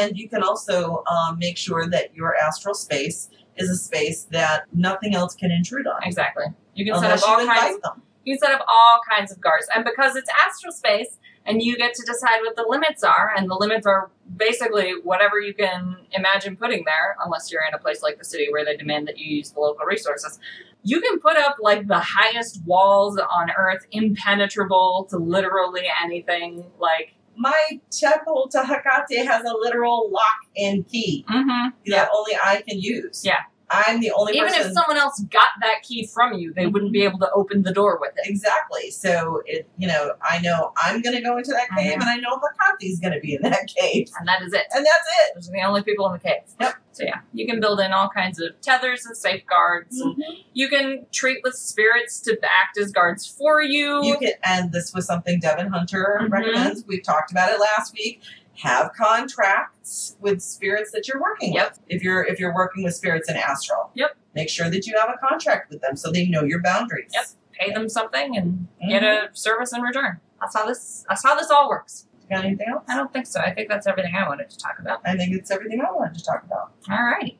Speaker 3: And you can also um, make sure that your astral space is a space that nothing else can intrude on.
Speaker 2: Exactly. You can
Speaker 3: Unless
Speaker 2: set up all kinds
Speaker 3: them.
Speaker 2: You can set up all kinds of guards. And because it's astral space and you get to decide what the limits are, and the limits are basically whatever you can imagine putting there, unless you're in a place like the city where they demand that you use the local resources. You can put up like the highest walls on earth, impenetrable to literally anything. Like,
Speaker 3: My temple to Hekate has a literal lock and key
Speaker 2: mm-hmm.
Speaker 3: that only I can use.
Speaker 2: Yeah.
Speaker 3: I'm the only
Speaker 2: even
Speaker 3: person.
Speaker 2: if someone else got that key from you, they wouldn't be able to open the door with it.
Speaker 3: Exactly. So it, you know, I know I'm going to go into that cave,
Speaker 2: Mhm.
Speaker 3: and I know Hekate's going to be in that (laughs) cave,
Speaker 2: And that is it.
Speaker 3: and that's it.
Speaker 2: Those are the only people in the cave.
Speaker 3: Yep.
Speaker 2: So yeah, you can build in all kinds of tethers and safeguards. And you can treat with spirits to act as guards for you.
Speaker 3: You can, and this was something Devin Hunter
Speaker 2: Mhm.
Speaker 3: recommends. We've talked about it last week. Have contracts with spirits that you're working
Speaker 2: Yep.
Speaker 3: with. If you're if you're working with spirits in astral,
Speaker 2: Yep.
Speaker 3: Make sure that you have a contract with them so they know your boundaries.
Speaker 2: Yep. Pay them something and
Speaker 3: Mhm.
Speaker 2: get a service in return. That's how this. That's how this all works.
Speaker 3: Got anything else?
Speaker 2: I don't think so. I think that's everything I wanted to talk about.
Speaker 3: I think it's everything I wanted to talk about.
Speaker 2: Alrighty.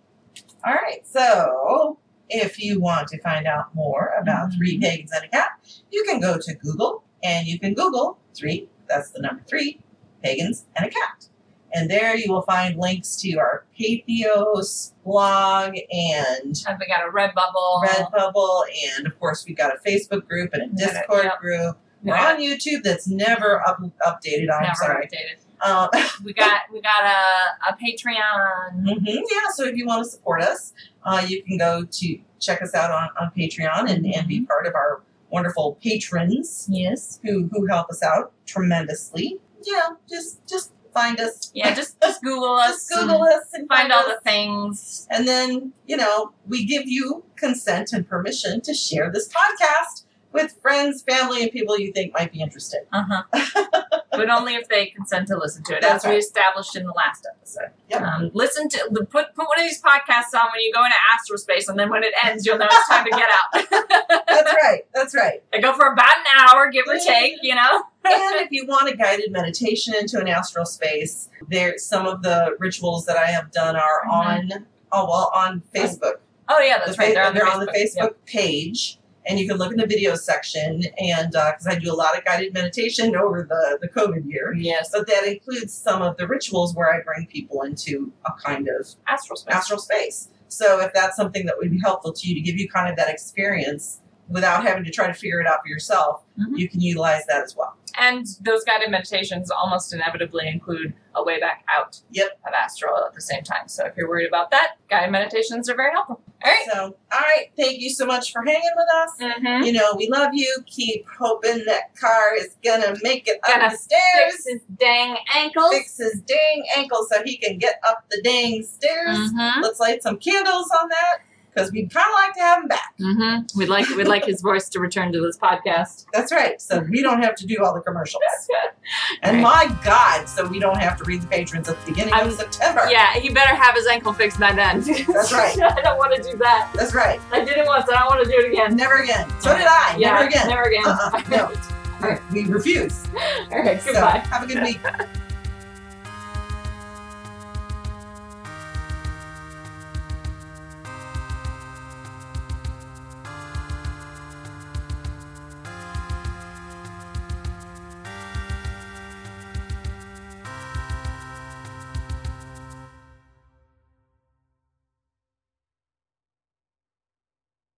Speaker 3: All right. So, if you want to find out more about
Speaker 2: Mhm.
Speaker 3: three pagans and a cat, you can go to Google and you can Google three, that's the number three, pagans and a cat. And there you will find links to our Patheos blog and
Speaker 2: And we got a red bubble.
Speaker 3: Redbubble, and of course, we've got a Facebook group and a Discord
Speaker 2: yep.
Speaker 3: group.
Speaker 2: We
Speaker 3: We're on YouTube that's never up, updated. I'm
Speaker 2: never
Speaker 3: sorry.
Speaker 2: updated.
Speaker 3: Um, (laughs)
Speaker 2: We got we got a a Patreon.
Speaker 3: Mm-hmm, Yeah, so if you want to support us, uh, you can go to check us out on, on Patreon and, and
Speaker 2: Mm-hmm.
Speaker 3: be part of our wonderful patrons
Speaker 2: Yes.
Speaker 3: who who help us out tremendously. Yeah, just just find us.
Speaker 2: Yeah. Just (laughs) just Google us.
Speaker 3: Just Google us and
Speaker 2: Find all
Speaker 3: us.
Speaker 2: the things.
Speaker 3: And then, you know, we give you consent and permission to share this podcast with friends, family, and people you think might be interested.
Speaker 2: Uh huh. (laughs) but only if they consent to listen to it,
Speaker 3: That's
Speaker 2: as we established in the last episode.
Speaker 3: Yep.
Speaker 2: Um, listen to put put one of these podcasts on when you go into astral space, and then when it ends, you'll know it's time to get out. (laughs)
Speaker 3: That's right. That's right.
Speaker 2: I go for about an hour, give or take. You know.
Speaker 3: And if you want a guided meditation into an astral space, there some of the rituals that I have done are
Speaker 2: Mhm.
Speaker 3: on oh well on Facebook.
Speaker 2: Oh yeah, that's
Speaker 3: The
Speaker 2: right. They're on,
Speaker 3: they're
Speaker 2: the
Speaker 3: on the
Speaker 2: Facebook.
Speaker 3: Facebook page, and you can look in the video section. And because I do a lot of guided meditation over the the COVID year,
Speaker 2: Yep. Yes,
Speaker 3: but that includes some of the rituals where I bring people into a kind of
Speaker 2: astral space.
Speaker 3: astral space. So if that's something that would be helpful to you to give you kind of that experience without having to try to figure it out for yourself,
Speaker 2: Mhm.
Speaker 3: you can utilize that as well.
Speaker 2: And those guided meditations almost inevitably include a way back out
Speaker 3: Yep.
Speaker 2: of astral at the same time. So if you're worried about that, guided meditations are very helpful. All right.
Speaker 3: So, all right, thank you so much for hanging with us.
Speaker 2: Mm-hmm.
Speaker 3: You know, we love you. Keep hoping that car is gonna make it
Speaker 2: Gonna
Speaker 3: up the stairs.
Speaker 2: Fix his dang ankles.
Speaker 3: Fix his dang ankle so he can get up the dang stairs.
Speaker 2: Mm-hmm.
Speaker 3: Let's light some candles on that because we'd kind of like to have him back.
Speaker 2: Mm-hmm. We'd like we'd like his voice to return to this podcast.
Speaker 3: That's right. So we don't have to do all the commercials. (laughs) And
Speaker 2: Right.
Speaker 3: my God, so we don't have to read the patrons at the beginning
Speaker 2: I'm-
Speaker 3: of September.
Speaker 2: Yeah, he better have his ankle fixed by then.
Speaker 3: That's right. (laughs)
Speaker 2: I don't want to do that.
Speaker 3: That's right.
Speaker 2: I did it once. I don't want to do it again.
Speaker 3: Never again. So did I.
Speaker 2: Yeah,
Speaker 3: Never again.
Speaker 2: Never again.
Speaker 3: Uh-uh. No. (laughs) We refuse.
Speaker 2: All right.
Speaker 3: So
Speaker 2: Goodbye.
Speaker 3: have a good week.